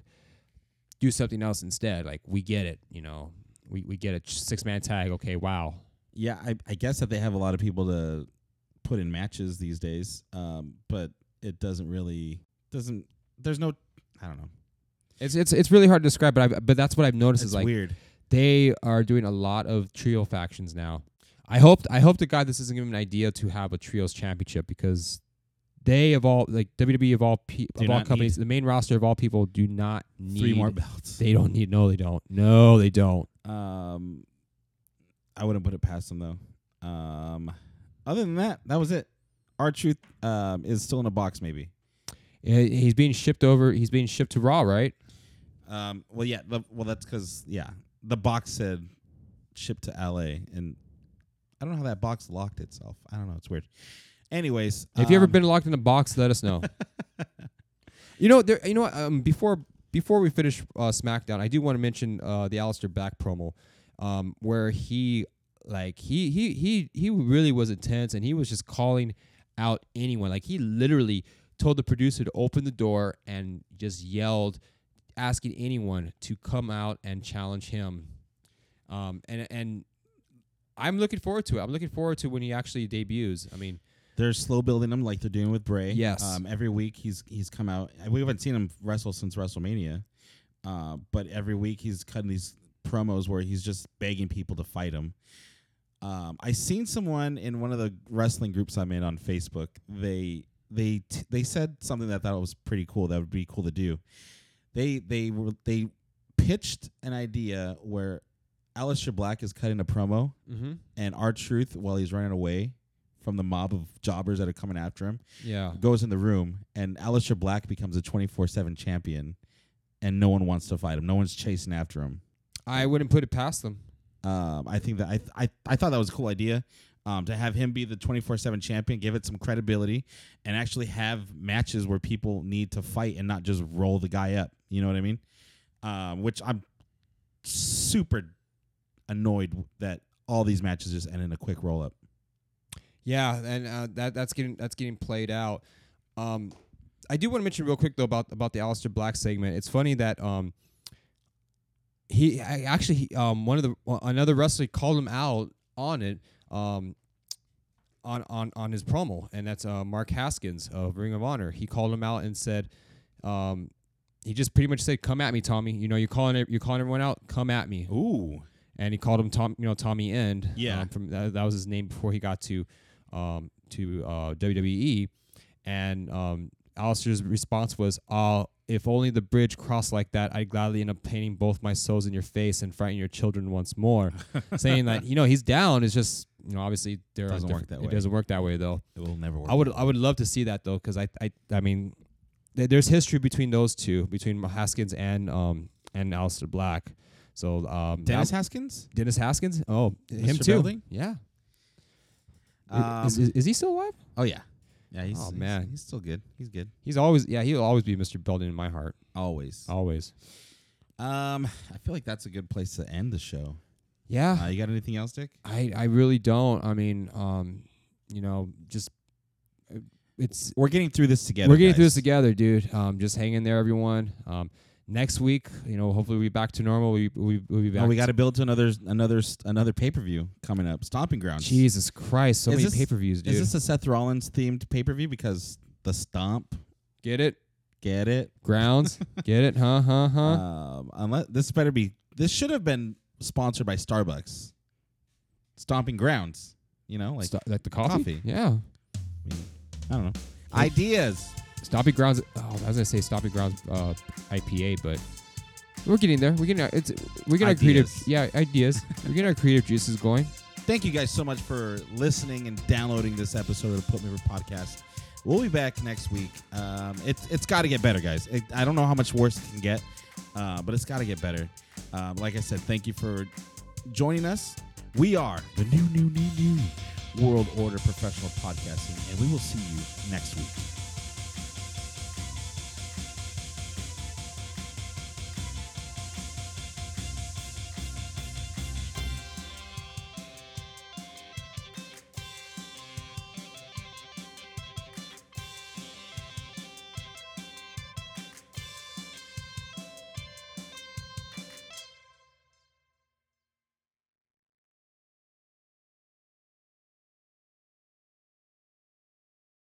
do something else instead. Like we get it, you know. We we get a six man tag. Okay, wow. Yeah, I, I guess that they have a lot of people to put in matches these days, um, but it doesn't really doesn't. There's no, I don't know. It's it's it's really hard to describe, but I but that's what I've noticed It's is like weird. they are doing a lot of trio factions now. I hope I hope to God this isn't giving them an idea to have a trios championship because they of all like WWE of all pe- Do of all companies, the main roster of all people do not need Three more belts. They don't need. No, they don't. No, they don't. Um, I wouldn't put it past them though. Um, other than that, that was it. R-Truth um is still in a box, maybe. He's being shipped over. He's being shipped to Raw, right? Um, well, yeah, the, well that's because yeah, the box said shipped to L.A. and I don't know how that box locked itself. I don't know. It's weird. Anyways, Have you ever um, been locked in a box? Let us know. (laughs) you know, there. You know, what, um, before before we finish uh, SmackDown, I do want to mention uh, the Aleister Black promo, um, where he like he he he he really was intense, and he was just calling out anyone. Like he literally told the producer to open the door and just yelled, asking anyone to come out and challenge him. Um, and and I'm looking forward to it. I'm looking forward to when he actually debuts. I mean. They're slow building him like they're doing with Bray. Yes. Um, every week he's he's come out. We haven't seen him wrestle since WrestleMania, uh, but every week he's cutting these promos where he's just begging people to fight him. Um, I seen someone in one of the wrestling groups I'm in on Facebook. They they t- they said something that I thought was pretty cool. That would be cool to do. They they were they pitched an idea where Aleister Black is cutting a promo Mm-hmm. and R-Truth while he's running away from the mob of jobbers that are coming after him Yeah. goes in the room and Aleister Black becomes a 24/7 champion and no one wants to fight him no one's chasing after him I wouldn't put it past them. um, I think that I, I I thought that was a cool idea um, to have him be the 24/7 champion give it some credibility and actually have matches where people need to fight and not just roll the guy up you know what I mean um, which I'm super annoyed that all these matches just end in a quick roll up Yeah, and uh, that that's getting that's getting played out. Um, I do want to mention real quick though about about the Aleister Black segment. It's funny that um, he I, actually he, um one of the another wrestler called him out on it um on on on his promo, and that's uh Mark Haskins of Ring of Honor. He called him out and said um. He just pretty much said, "Come at me, Tommy. You know, you're calling you're calling everyone out. Come at me." ooh and he called him Tom, you know, Tommy End. Yeah. um, from that, that was his name before he got to um, to uh, WWE, and um, Aleister's response was, "Oh, if only the bridge crossed like that, I'd gladly end up painting both my soles in your face and frighten your children once more." (laughs) Saying that you know he's down. It's just you know obviously there Doesn't work that It way. doesn't work that way though. It will never work. I would I would love to see that though because I I I mean th- there's history between those two between Haskins and um and Aleister Black. So um Dennis Haskins. Dennis Haskins. Oh, him too. Belding? Yeah. Um, is, is, is he still alive? oh yeah, yeah. He's, Oh, he's- man. he's, still good. He's good. He's always yeah. He'll always be Mr. Belding in my heart. Always. Always. Um, I feel like that's a good place to end the show. Yeah. Uh, you got anything else, Dick? I I really don't. I mean, um, you know, just uh, it's We're getting through this together. we're getting through this together, dude. Um, just hang in there, everyone. Um, next week, you know, hopefully we'll be back to normal. We we we'll be back. Oh, we got to build to another another another pay per view coming up. Stomping Grounds. Jesus Christ, so Is many pay per views, dude. Is this a Seth Rollins themed pay per view? Because the Stomp, Get it? get it? Grounds? (laughs) Get it? Huh? Huh? Huh? Um, unless this better be. This should have been sponsored by Starbucks. Stomping Grounds. You know, like Sto- like the coffee? coffee. Yeah. I, mean, I don't know. Ideas. Stopping Grounds. Oh, I was gonna say Stopping Grounds uh, IPA, but we're getting there. We're getting our, it's we're getting our creative yeah ideas. (laughs) we're getting our creative juices going. Thank you guys so much for listening and downloading this episode of the Put Me Over podcast. We'll be back next week. Um, it's it's got to get better, guys. It, I don't know how much worse it can get, uh, but it's got to get better. Um, like I said, thank you for joining us. We are the new, new, new, new World Order Professional Podcasting, and we will see you next week.